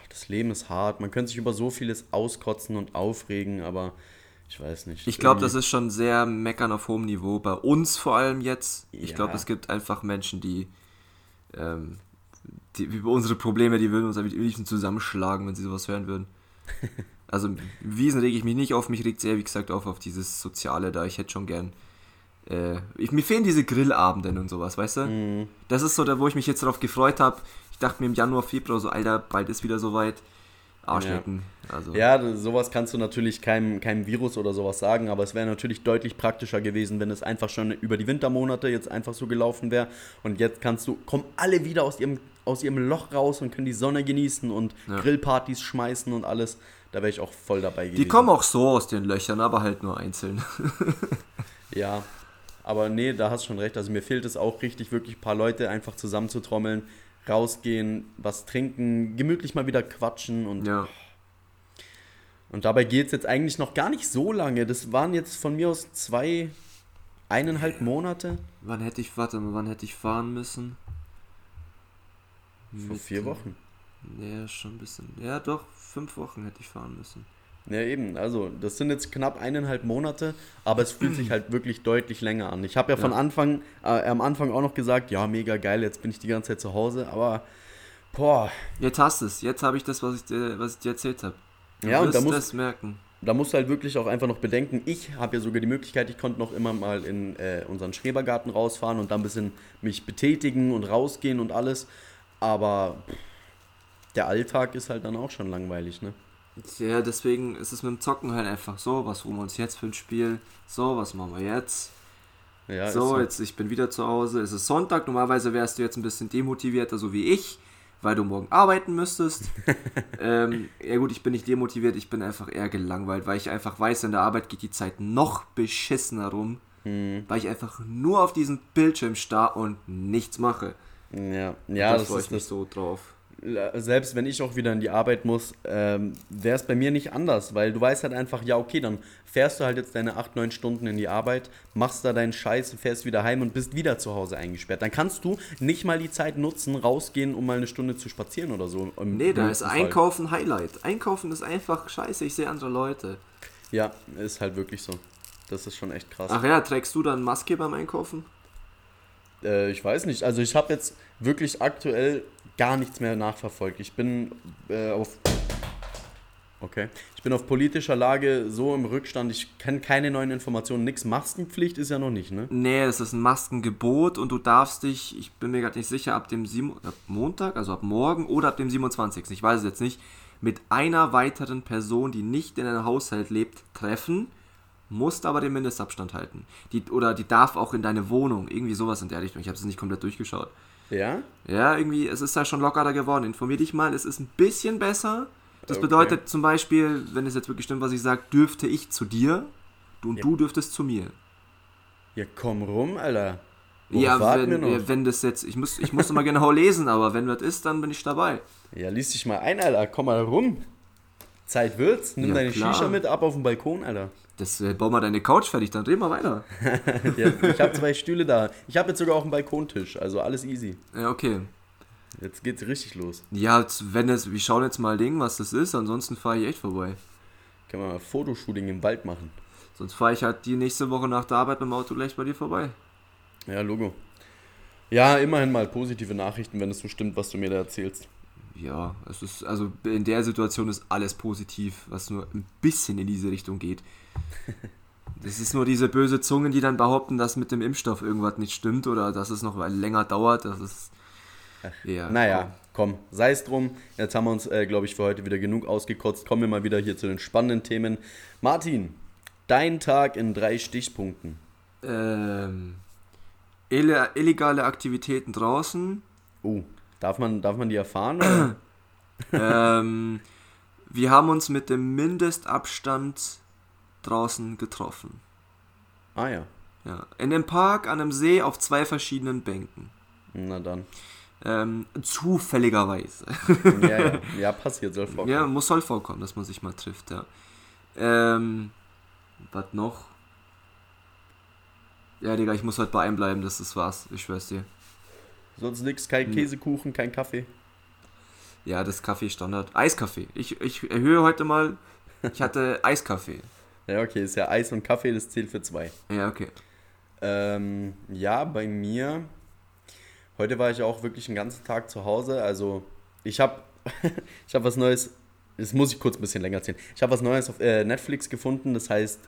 das Leben ist hart. Man könnte sich über so vieles auskotzen und aufregen, aber ich weiß nicht. Ich glaube, das ist schon sehr meckern auf hohem Niveau. Bei uns vor allem jetzt. Ich Ja. glaube, es gibt einfach Menschen, die, ähm, die über unsere Probleme, die würden uns am liebsten zusammenschlagen, wenn sie sowas hören würden. Also Wiesen rege ich mich nicht auf, mich regt sehr, wie gesagt, auf auf dieses Soziale da. Ich hätte schon gern. Äh, ich, mir fehlen diese Grillabenden und sowas, weißt du? Mhm. Das ist so da, wo ich mich jetzt darauf gefreut habe. Ich dachte mir im Januar, Februar so, Alter, bald ist wieder soweit. Arschlecken. Also, Ja, sowas kannst du natürlich keinem, keinem Virus oder sowas sagen, aber es wäre natürlich deutlich praktischer gewesen, wenn es einfach schon über die Wintermonate jetzt einfach so gelaufen wäre. Und jetzt kannst du, kommen alle wieder aus ihrem, aus ihrem Loch raus und können die Sonne genießen und Ja. Grillpartys schmeißen und alles. Da wäre ich auch voll dabei gewesen. die kommen auch so aus den Löchern, aber halt nur einzeln. Ja, aber nee, da hast schon recht. Also mir fehlt es auch richtig, wirklich ein paar Leute einfach zusammenzutrommeln, rausgehen, was trinken, gemütlich mal wieder quatschen und ja. Und dabei geht es jetzt eigentlich noch gar nicht so lange. Das waren jetzt von mir aus zwei, eineinhalb Monate. Wann hätte ich, warte mal, wann hätte ich fahren müssen? Vor vier Wochen. Ja, schon ein bisschen. Ja, doch, fünf Wochen hätte ich fahren müssen. Ja, eben. Also, das sind jetzt knapp eineinhalb Monate, aber es fühlt sich halt wirklich deutlich länger an. Ich habe ja, von Ja. Anfang, äh, am Anfang auch noch gesagt, ja, mega geil, jetzt bin ich die ganze Zeit zu Hause, aber boah, Jetzt hast du es. Jetzt habe ich das, was ich dir, was ich dir erzählt habe. Ja, und da muss- das merken. da musst du halt wirklich auch einfach noch bedenken, ich habe ja sogar die Möglichkeit, ich konnte noch immer mal in äh, unseren Schrebergarten rausfahren und dann ein bisschen mich betätigen und rausgehen und alles, aber pff, der Alltag ist halt dann auch schon langweilig, ne? Ja, deswegen ist es mit dem Zocken halt einfach so, was holen wir uns jetzt für ein Spiel? So, was machen wir jetzt? Ja, ist so, jetzt ich bin wieder zu Hause. Es ist Sonntag, normalerweise wärst du jetzt ein bisschen demotivierter, so wie ich, weil du morgen arbeiten müsstest. ähm, ja gut, ich bin nicht demotiviert, ich bin einfach eher gelangweilt, weil ich einfach weiß, in der Arbeit geht die Zeit noch beschissener rum, Hm. weil ich einfach nur auf diesen Bildschirm starr und nichts mache. Ja, ja da das freue ist ich mich das. so drauf. Selbst wenn ich auch wieder in die Arbeit muss, ähm, wäre es bei mir nicht anders, weil du weißt halt einfach, ja, okay, dann fährst du halt jetzt deine 8, 9 Stunden in die Arbeit, machst da deinen Scheiß, fährst wieder heim und bist wieder zu Hause eingesperrt. Dann kannst du nicht mal die Zeit nutzen, rausgehen, um mal eine Stunde zu spazieren oder so. Nee, da ist. Einkaufen Highlight. Einkaufen ist einfach scheiße, ich sehe andere Leute. Ja, ist halt wirklich so. Das ist schon echt krass. Ach ja, trägst du dann Maske beim Einkaufen? Äh, ich weiß nicht. Also ich habe jetzt wirklich aktuell gar nichts mehr nachverfolgt. Ich bin äh, auf okay. Ich bin auf politischer Lage so im Rückstand. Ich kenne keine neuen Informationen. Nix. Maskenpflicht ist ja noch nicht, ne? Nee, es ist ein Maskengebot und du darfst dich, ich bin mir gerade nicht sicher, ab dem Sieben, ab Montag, also ab morgen oder ab dem 27. Ich weiß es jetzt nicht, mit einer weiteren Person, die nicht in einem Haushalt lebt, treffen, musst aber den Mindestabstand halten. Die, oder die darf auch in deine Wohnung, irgendwie sowas in der Richtung. Ich habe es nicht komplett durchgeschaut. Ja? Ja, irgendwie, es ist da schon lockerer geworden. Informier dich mal, es ist ein bisschen besser. Das Okay. bedeutet zum Beispiel, wenn es jetzt wirklich stimmt, was ich sage, dürfte ich zu dir du, und Ja. du dürftest zu mir. Ja, komm rum, Alter. Worauf Ja, wenn, ja, wenn das jetzt, ich muss, ich muss mal genau lesen, aber wenn das ist, dann bin ich dabei. Ja, lies dich mal ein, Alter. Komm mal rum. Zeit wird's. Nimm Ja, deine klar. Shisha mit ab auf den Balkon, Alter. Das äh, bau mal deine Couch fertig, dann dreh mal weiter. Ja, ich habe zwei Stühle da. Ich habe jetzt sogar auch einen Balkontisch. Also alles easy. Ja, okay. Jetzt geht's richtig los. Ja, jetzt, wenn es, wir schauen jetzt mal Ding, was das ist, ansonsten fahre ich echt vorbei. Können wir mal Fotoshooting im Wald machen. Sonst fahre ich halt die nächste Woche nach der Arbeit mit dem Auto gleich bei dir vorbei. Ja, Logo. Ja, immerhin mal positive Nachrichten, wenn es so stimmt, was du mir da erzählst. Ja, es ist, also in der Situation ist alles positiv, was nur ein bisschen in diese Richtung geht. Das ist nur diese böse Zungen, die dann behaupten, dass mit dem Impfstoff irgendwas nicht stimmt oder dass es noch länger dauert. Das ist. Ja, Naja, komm, sei es drum. Jetzt haben wir uns, äh, glaube ich, für heute wieder genug ausgekotzt. Kommen wir mal wieder hier zu den spannenden Themen. Martin, dein Tag in drei Stichpunkten. Ähm, ille illegale Aktivitäten draußen. Oh, darf man, darf man die erfahren? Ähm, wir haben uns mit dem Mindestabstand draußen getroffen. ah ja, Ja, in dem Park, an einem See, auf zwei verschiedenen Bänken. na dann. Ähm, zufälligerweise. Ja, ja, ja passiert, soll vorkommen. ja, muss soll vorkommen, dass man sich mal trifft, ja. Ähm, was noch? Ja, Digga, ich muss heute bei einem bleiben, das ist was, ich schwör's dir. Sonst nix, kein Hm. Käsekuchen, kein Kaffee. Ja, das Kaffee Standard. Eiskaffee. Ich, ich erhöhe heute mal, ich hatte Eiskaffee. Ja, okay, ist ja Eis und Kaffee, das zählt für zwei. Ja, okay. Ähm, ja, bei mir. Heute war ich auch wirklich den ganzen Tag zu Hause. Also, ich habe ich hab was Neues. Das muss ich kurz ein bisschen länger erzählen. Ich habe was Neues auf äh, Netflix gefunden. Das heißt,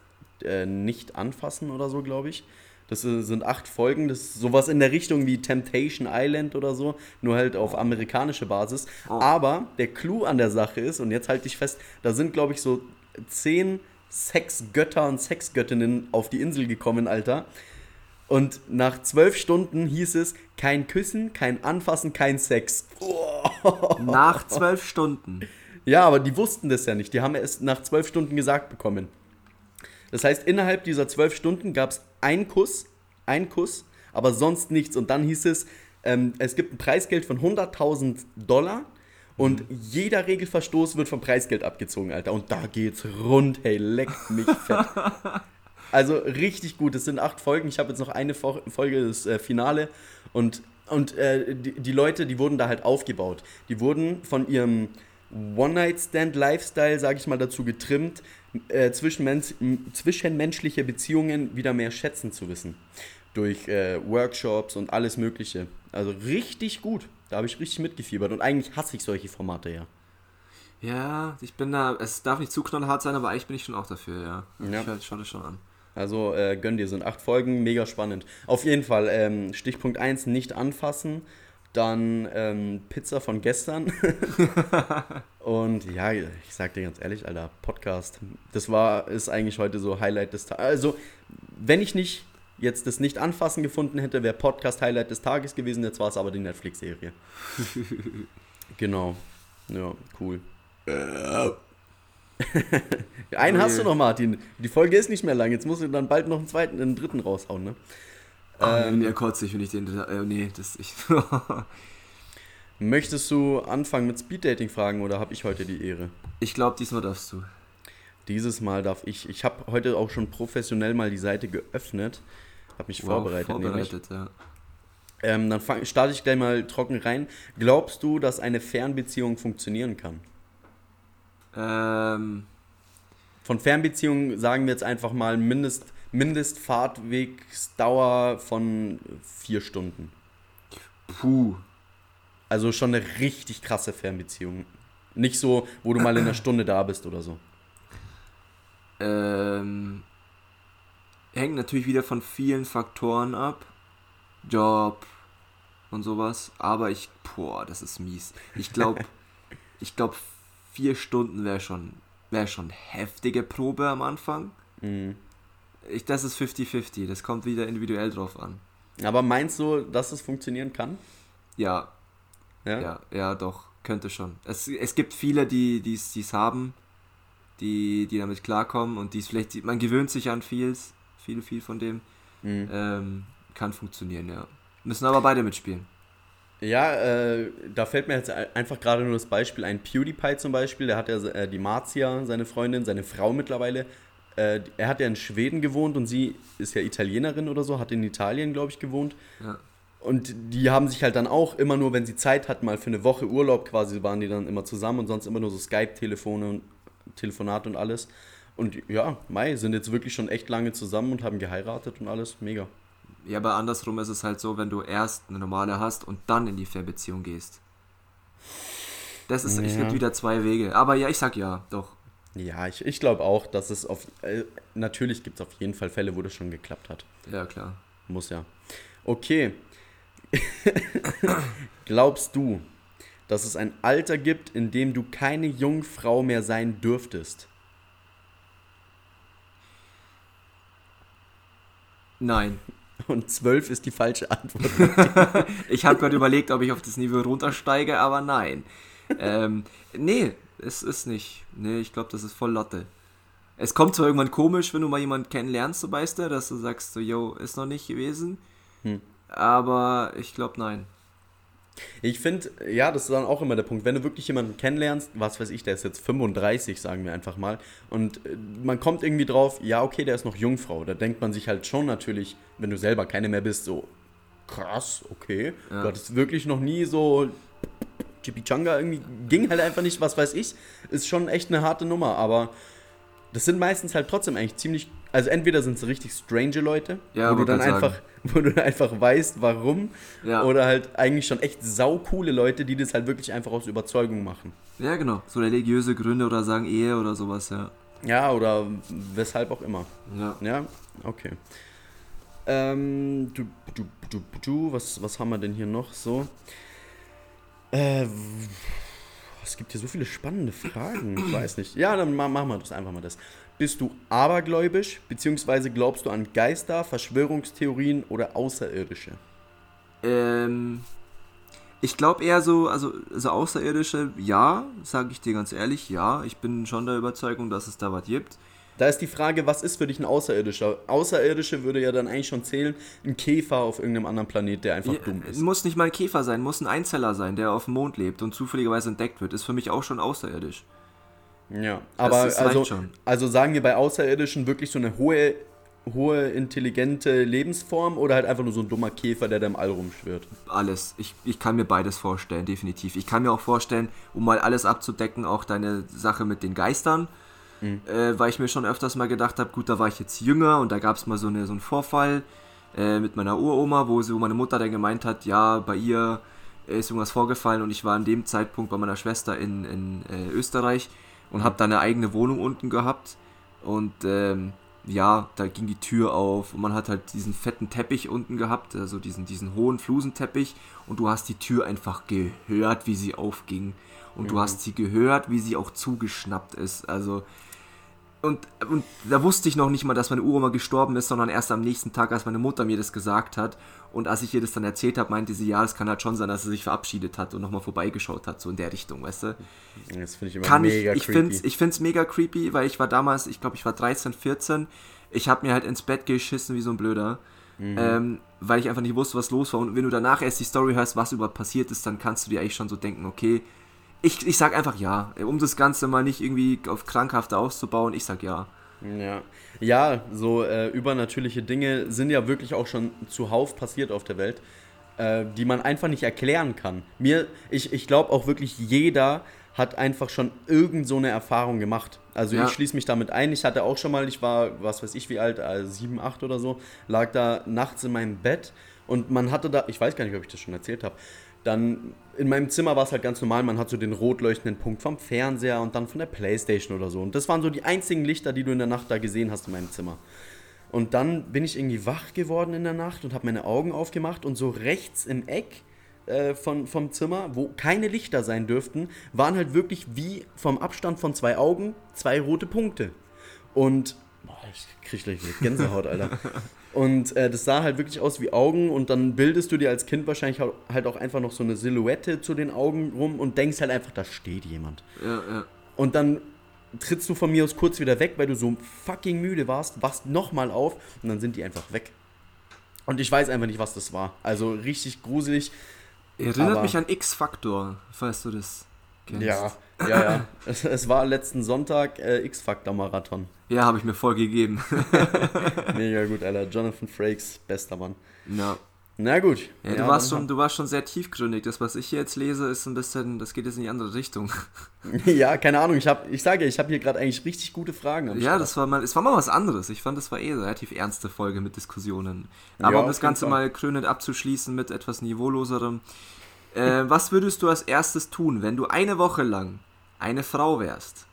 äh, nicht anfassen oder so, glaube ich. Das sind acht Folgen, das ist sowas in der Richtung wie Temptation Island oder so, nur halt auf amerikanische Basis. Oh. Aber der Clou an der Sache ist, und jetzt halte ich fest, da sind, glaube ich, so zehn Sexgötter und Sexgöttinnen auf die Insel gekommen, Alter. Und nach zwölf Stunden hieß es, kein Küssen, kein Anfassen, kein Sex. Nach zwölf Stunden. Ja, aber die wussten das ja nicht. Die haben es nach zwölf Stunden gesagt bekommen. Das heißt, innerhalb dieser zwölf Stunden gab es einen Kuss, einen Kuss, aber sonst nichts. Und dann hieß es, ähm, es gibt ein Preisgeld von 100.000 Dollar und jeder Regelverstoß wird vom Preisgeld abgezogen, Alter. Und da geht's rund, hey, leckt mich fett. Also richtig gut. Es sind acht Folgen. Ich habe jetzt noch eine Fo- Folge, das äh, Finale. Und, und äh, die, die Leute, die wurden da halt aufgebaut. Die wurden von ihrem One-Night-Stand-Lifestyle, sage ich mal, dazu getrimmt, äh, zwischenmensch zwischenmenschliche Beziehungen wieder mehr schätzen zu wissen. Durch äh, Workshops und alles Mögliche. Also richtig gut. Da habe ich richtig mitgefiebert. Und eigentlich hasse ich solche Formate ja. Ja, ich bin da, es darf nicht zu knallhart sein, aber eigentlich bin ich schon auch dafür, ja. Ja. Ich höre schau das schon an. Also äh, gönn dir, sind acht Folgen, mega spannend. Auf jeden Fall, ähm, Stichpunkt 1, nicht anfassen. Dann ähm, Pizza von gestern. Und ja, ich sag dir ganz ehrlich, Alter, Podcast. Das war, ist eigentlich heute so Highlight des Tages. Also, wenn ich nicht jetzt das nicht anfassen gefunden hätte, wäre Podcast Highlight des Tages gewesen. Jetzt war es aber die Netflix-Serie. genau. Ja, cool. einen hast du noch, Martin. Die Folge ist nicht mehr lang. Jetzt musst du dann bald noch einen zweiten, einen dritten raushauen, ne? Ah, ähm, ja, kotzig, wenn ich den, äh, nee, das, ich, Möchtest du anfangen mit Speeddating-Fragen oder habe ich heute die Ehre? ich glaube, diesmal darfst du. Dieses Mal darf ich. Ich habe heute auch schon professionell mal die Seite geöffnet. Habe mich vorbereitet. Nämlich. vorbereitet, ja. Ähm, dann fang, starte ich gleich mal trocken rein. Glaubst du, dass eine Fernbeziehung funktionieren kann? Ähm, Von Fernbeziehungen sagen wir jetzt einfach mal Mindest, Mindestfahrtwegsdauer von vier Stunden. puh. Also schon eine richtig krasse Fernbeziehung. Nicht so, wo du mal in einer Stunde da bist oder so. Ähm, hängt natürlich wieder von vielen Faktoren ab. Job und sowas. Aber ich, boah, das ist mies. Ich glaube, ich glaube, vier Stunden wäre schon, wäre schon heftige Probe am Anfang. Mhm. Ich, das ist 50-50. Das kommt wieder individuell drauf an. Aber meinst du, dass es funktionieren kann? Ja, Ja. ja, ja, doch. Könnte schon. Es, es gibt viele, die es haben, die, die damit klarkommen und die es vielleicht, man gewöhnt sich an vieles, viel, viel von dem. Mhm. Ähm, kann funktionieren, ja. Müssen aber beide mitspielen. Ja, äh, da fällt mir jetzt einfach gerade nur das Beispiel ein. PewDiePie zum Beispiel, der hat ja äh, die Marzia, seine Freundin, seine Frau mittlerweile. Äh, er hat ja in Schweden gewohnt und sie ist ja Italienerin oder so, hat in Italien, glaube ich, gewohnt. Ja. Und die haben sich halt dann auch immer nur, wenn sie Zeit hatten, mal für eine Woche Urlaub quasi, waren die dann immer zusammen und sonst immer nur so Skype-Telefone und Telefonat und alles. Und ja, Mai sind jetzt wirklich schon echt lange zusammen und haben geheiratet und alles. Mega. Ja, aber andersrum ist es halt so, wenn du erst eine normale hast und dann in die Fernbeziehung gehst. Das ist, es Ja. gibt wieder zwei Wege. Aber ja, ich sag ja, doch. Ja, ich, ich glaube auch, dass es auf. Äh, natürlich gibt es auf jeden Fall Fälle, wo das schon geklappt hat. Ja, klar. Muss ja. Okay. Glaubst du, dass es ein Alter gibt, in dem du keine Jungfrau mehr sein dürftest? Nein. Und zwölf ist die falsche Antwort. Ich habe gerade überlegt, ob ich auf das Niveau runtersteige, aber nein. Ähm, nee, es ist nicht. Nee, ich glaube, das ist voll Latte. Es kommt zwar irgendwann komisch, wenn du mal jemanden kennenlernst, so weißt du, dass du sagst, so, yo, ist noch nicht gewesen. Hm. Aber ich glaube, nein. Ich finde, ja, das ist dann auch immer der Punkt. Wenn du wirklich jemanden kennenlernst, was weiß ich, der ist jetzt 35, sagen wir einfach mal, und äh, man kommt irgendwie drauf, ja, okay, der ist noch Jungfrau. Da denkt man sich halt schon natürlich, wenn du selber keine mehr bist, so krass, okay. Ja. Du hattest wirklich noch nie so Chimichanga irgendwie, ging halt einfach nicht, was weiß ich. Ist schon echt eine harte Nummer, aber das sind meistens halt trotzdem eigentlich ziemlich, also entweder sind es richtig strange Leute, Ja, wo du dann einfach, wo du einfach weißt, warum, Ja. oder halt eigentlich schon echt saukoole Leute, die das halt wirklich einfach aus Überzeugung machen. Ja, genau. So religiöse Gründe oder sagen Ehe oder sowas, ja. Ja, oder weshalb auch immer. Ja. Ja, okay. Ähm, du, du, du, du, was, was haben wir denn hier noch so? Äh, es gibt hier so viele spannende Fragen. Ich weiß nicht. Ja, dann ma- machen wir das einfach mal das. Bist du abergläubisch, beziehungsweise glaubst du an Geister, Verschwörungstheorien oder Außerirdische? Ähm, ich glaube eher so, also, also Außerirdische, ja, sage ich dir ganz ehrlich, ja. Ich bin schon der Überzeugung, dass es da was gibt. Da ist die Frage, was ist für dich ein Außerirdischer? Außerirdische würde ja dann eigentlich schon zählen, ein Käfer auf irgendeinem anderen Planet, der einfach Ja, dumm ist. Muss nicht mal ein Käfer sein, muss ein Einzeller sein, der auf dem Mond lebt und zufälligerweise entdeckt wird. Ist für mich auch schon außerirdisch. Ja, aber also, also sagen wir bei Außerirdischen wirklich so eine hohe, hohe, intelligente Lebensform oder halt einfach nur so ein dummer Käfer, der da im All rumschwirrt? Alles. Ich, ich kann mir beides vorstellen, definitiv. Ich kann mir auch vorstellen, um mal alles abzudecken, auch deine Sache mit den Geistern. Äh, weil ich mir schon öfters mal gedacht habe, gut, da war ich jetzt jünger und da gab es mal so, eine, so einen Vorfall äh, mit meiner Uroma, wo, sie, wo meine Mutter dann gemeint hat, ja, bei ihr ist irgendwas vorgefallen und ich war an dem Zeitpunkt bei meiner Schwester in, in äh, Österreich und habe da eine eigene Wohnung unten gehabt und ähm, ja, da ging die Tür auf und man hat halt diesen fetten Teppich unten gehabt, also diesen, diesen hohen Flusenteppich und du hast die Tür einfach gehört, wie sie aufging und du hast sie gehört, wie sie auch zugeschnappt ist, also und, und da wusste ich noch nicht mal, dass meine Uroma gestorben ist, sondern erst am nächsten Tag, als meine Mutter mir das gesagt hat. Und als ich ihr das dann erzählt habe, meinte sie, ja, es kann halt schon sein, dass sie sich verabschiedet hat und nochmal vorbeigeschaut hat, so in der Richtung, weißt du? Das finde ich immer Kann mega ich, ich creepy. finde es ich mega creepy, weil ich war damals, ich glaube, ich war 13, 14. Ich habe mir halt ins Bett geschissen wie so ein Blöder. Ähm, weil ich einfach nicht wusste, was los war. Und wenn du danach erst die Story hörst, was überhaupt passiert ist, dann kannst du dir eigentlich schon so denken, okay, ich, ich sag einfach ja. Um das Ganze mal nicht irgendwie auf krankhafte auszubauen, ich sag ja. Ja, ja so äh, übernatürliche Dinge sind ja wirklich auch schon zuhauf passiert auf der Welt, äh, die man einfach nicht erklären kann. Mir, ich, ich glaube auch wirklich jeder hat einfach schon irgend so eine Erfahrung gemacht. Also Ja. ich schließe mich damit ein. Ich hatte auch schon mal, ich war, was weiß ich wie alt, also sieben, acht oder so, lag da nachts in meinem Bett und man hatte da, ich weiß gar nicht, ob ich das schon erzählt habe, dann in meinem Zimmer war es halt ganz normal, man hat so den rot leuchtenden Punkt vom Fernseher und dann von der Playstation oder so. Und das waren so die einzigen Lichter, die du in der Nacht da gesehen hast in meinem Zimmer. Und dann bin ich irgendwie wach geworden in der Nacht und habe meine Augen aufgemacht und so rechts im Eck äh, von, vom Zimmer, wo keine Lichter sein dürften, waren halt wirklich wie vom Abstand von zwei Augen zwei rote Punkte. Und boah, ich krieg gleich Gänsehaut, Alter. Und äh, das sah halt wirklich aus wie Augen und dann bildest du dir als Kind wahrscheinlich halt auch einfach noch so eine Silhouette zu den Augen rum und denkst halt einfach, da steht jemand. Ja, ja. Und dann trittst du von mir aus kurz wieder weg, weil du so fucking müde warst, wachst nochmal auf und dann sind die einfach weg. Und ich weiß einfach nicht, was das war. Also richtig gruselig. Erinnert mich an X-Factor, falls du das kennst. Ja, ja, ja. Es, es war letzten Sonntag äh, X-Factor-Marathon. Ja, habe ich mir voll gegeben. Mega gut, Alter. Jonathan Frakes, bester Mann. ja. Na gut. Ja, du, warst schon, du warst schon sehr tiefgründig. Das, was ich hier jetzt lese, ist ein bisschen, das geht jetzt in die andere Richtung. Ja, keine Ahnung. Ich, hab, ich sage, ja, ich habe hier gerade eigentlich richtig gute Fragen. Ja, das war mal, es war mal was anderes. Ich fand, das war eh eine relativ ernste Folge mit Diskussionen. Aber Ja, um das Ganze Fall. mal krönend abzuschließen mit etwas niveauloserem. Äh, was würdest du als erstes tun, wenn du eine Woche lang eine Frau wärst?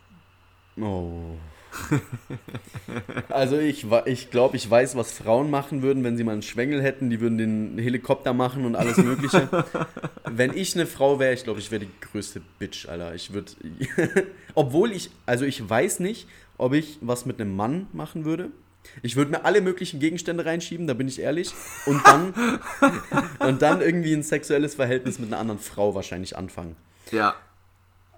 Oh. also ich, ich glaube, ich weiß, was Frauen machen würden, wenn sie mal einen Schwengel hätten. Die würden den Helikopter machen und alles mögliche. wenn ich eine Frau wäre, ich glaube, ich wäre die größte Bitch, Alter. Ich würde... Obwohl ich... Also ich weiß nicht, ob ich was mit einem Mann machen würde. Ich würde mir alle möglichen Gegenstände reinschieben, da bin ich ehrlich. Und dann, und dann irgendwie ein sexuelles Verhältnis mit einer anderen Frau wahrscheinlich anfangen. Ja,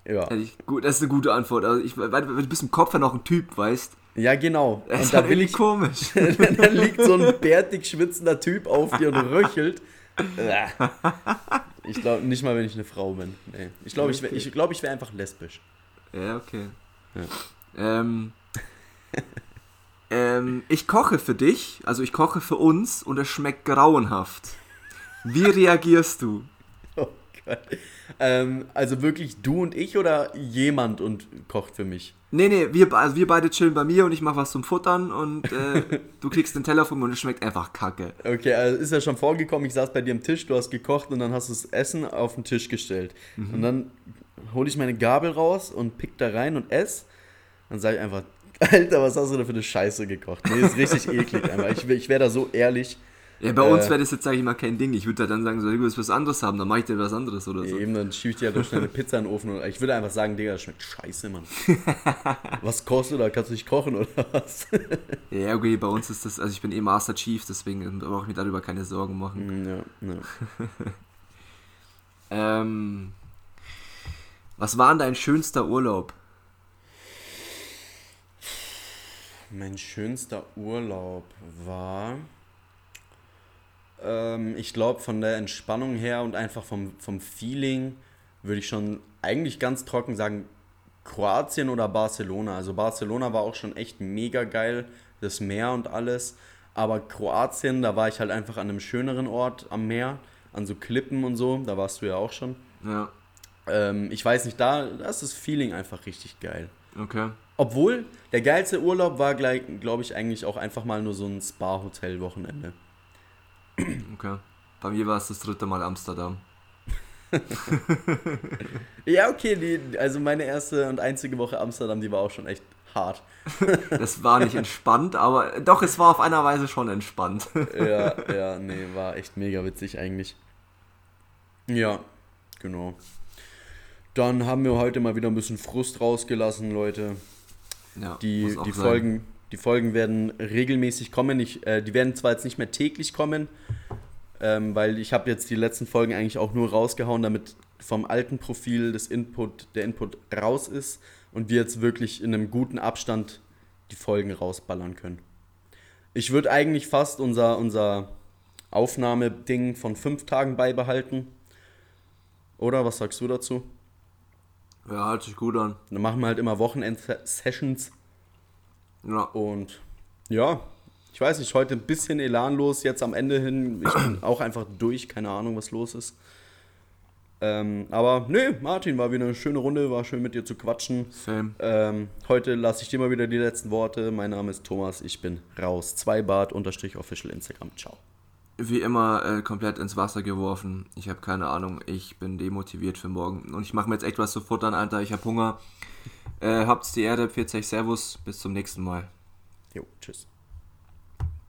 Ja, ich, gut, das ist eine gute Antwort. Also ich, du bist im Kopf ja noch ein Typ, weißt ja genau. Das ist Und da irgendwie ich, komisch. dann liegt so ein bärtig schwitzender Typ auf dir und röchelt. Äh. Ich glaube nicht mal, wenn ich eine Frau bin. Nee. Ich glaube, ich wäre ich glaub, ich wär einfach lesbisch. Ja, okay. Ähm, ähm, ich koche für dich, also ich koche für uns und es schmeckt grauenhaft. Wie reagierst du? Oh Gott. Ähm, also wirklich du und ich oder jemand und kocht für mich? Nee, nee, wir, also wir beide chillen bei mir und ich mache was zum Futtern und äh, du kriegst den Teller von mir und es schmeckt einfach kacke. Okay, also ist ja schon vorgekommen, ich saß bei dir am Tisch, du hast gekocht und dann hast du das Essen auf den Tisch gestellt. Und dann hole ich meine Gabel raus und pick da rein und ess. Dann sage ich einfach, Alter, was hast du da für eine Scheiße gekocht? Nee, ist richtig eklig einfach. Ich, ich wäre da so ehrlich. Ja, bei uns wäre das jetzt, sage ich mal, kein Ding. Ich würde da dann sagen, so, du willst was anderes haben, dann mache ich dir was anderes oder so. Eben, dann schiebe ich dir halt schnell eine Pizza in den Ofen. Und ich würde einfach sagen, Digga, das schmeckt scheiße, Mann. was kostet da? Kannst du nicht kochen oder was? ja, okay, bei uns ist das, also ich bin eh Master Chief, deswegen brauche ich mir darüber keine Sorgen machen. Ja, ja. ähm, was war denn dein schönster Urlaub? Mein schönster Urlaub war, ähm, ich glaube, von der Entspannung her und einfach vom, vom Feeling würde ich schon eigentlich ganz trocken sagen, Kroatien oder Barcelona. Also Barcelona war auch schon echt mega geil, das Meer und alles. Aber Kroatien, da war ich halt einfach an einem schöneren Ort am Meer, an so Klippen und so. Da warst du ja auch schon. Ja. Ähm, ich weiß nicht, da, da ist das Feeling einfach richtig geil. Okay. Obwohl, der geilste Urlaub war, glaube ich, eigentlich auch einfach mal nur so ein Spa-Hotel-Wochenende. Okay. Bei mir war es das dritte Mal Amsterdam. ja, okay, die, also meine erste und einzige Woche Amsterdam, die war auch schon echt hart. das war nicht entspannt, aber doch, es war auf einer Weise schon entspannt. ja, ja, nee, war echt mega witzig eigentlich. Ja, genau. Dann haben wir heute mal wieder ein bisschen Frust rausgelassen, Leute. Ja, die, die, Folgen, die Folgen werden regelmäßig kommen. Ich, äh, die werden zwar jetzt nicht mehr täglich kommen, ähm, weil ich habe jetzt die letzten Folgen eigentlich auch nur rausgehauen, damit vom alten Profil des Input, der Input raus ist und wir jetzt wirklich in einem guten Abstand die Folgen rausballern können. Ich würde eigentlich fast unser, unser Aufnahmeding von fünf Tagen beibehalten. Oder was sagst du dazu? Ja, hört sich gut an. Dann machen wir halt immer Wochenend-Sessions. Ja. Und ja, ich weiß nicht, heute ein bisschen elanlos, jetzt am Ende hin. Ich bin auch einfach durch, keine Ahnung, was los ist. Ähm, aber nö, Martin, war wieder eine schöne Runde, war schön mit dir zu quatschen. Same. Ähm, heute lasse ich dir mal wieder die letzten Worte. Mein Name ist Thomas, ich bin raus. Zweibart unterstrich official Instagram. Ciao wie immer äh, komplett ins Wasser geworfen. Ich habe keine Ahnung. Ich bin demotiviert für morgen. Und ich mache mir jetzt echt was zu futtern, Alter. Ich habe Hunger. Äh, habt's die Erde. 40 Servus. Bis zum nächsten Mal. Jo, tschüss.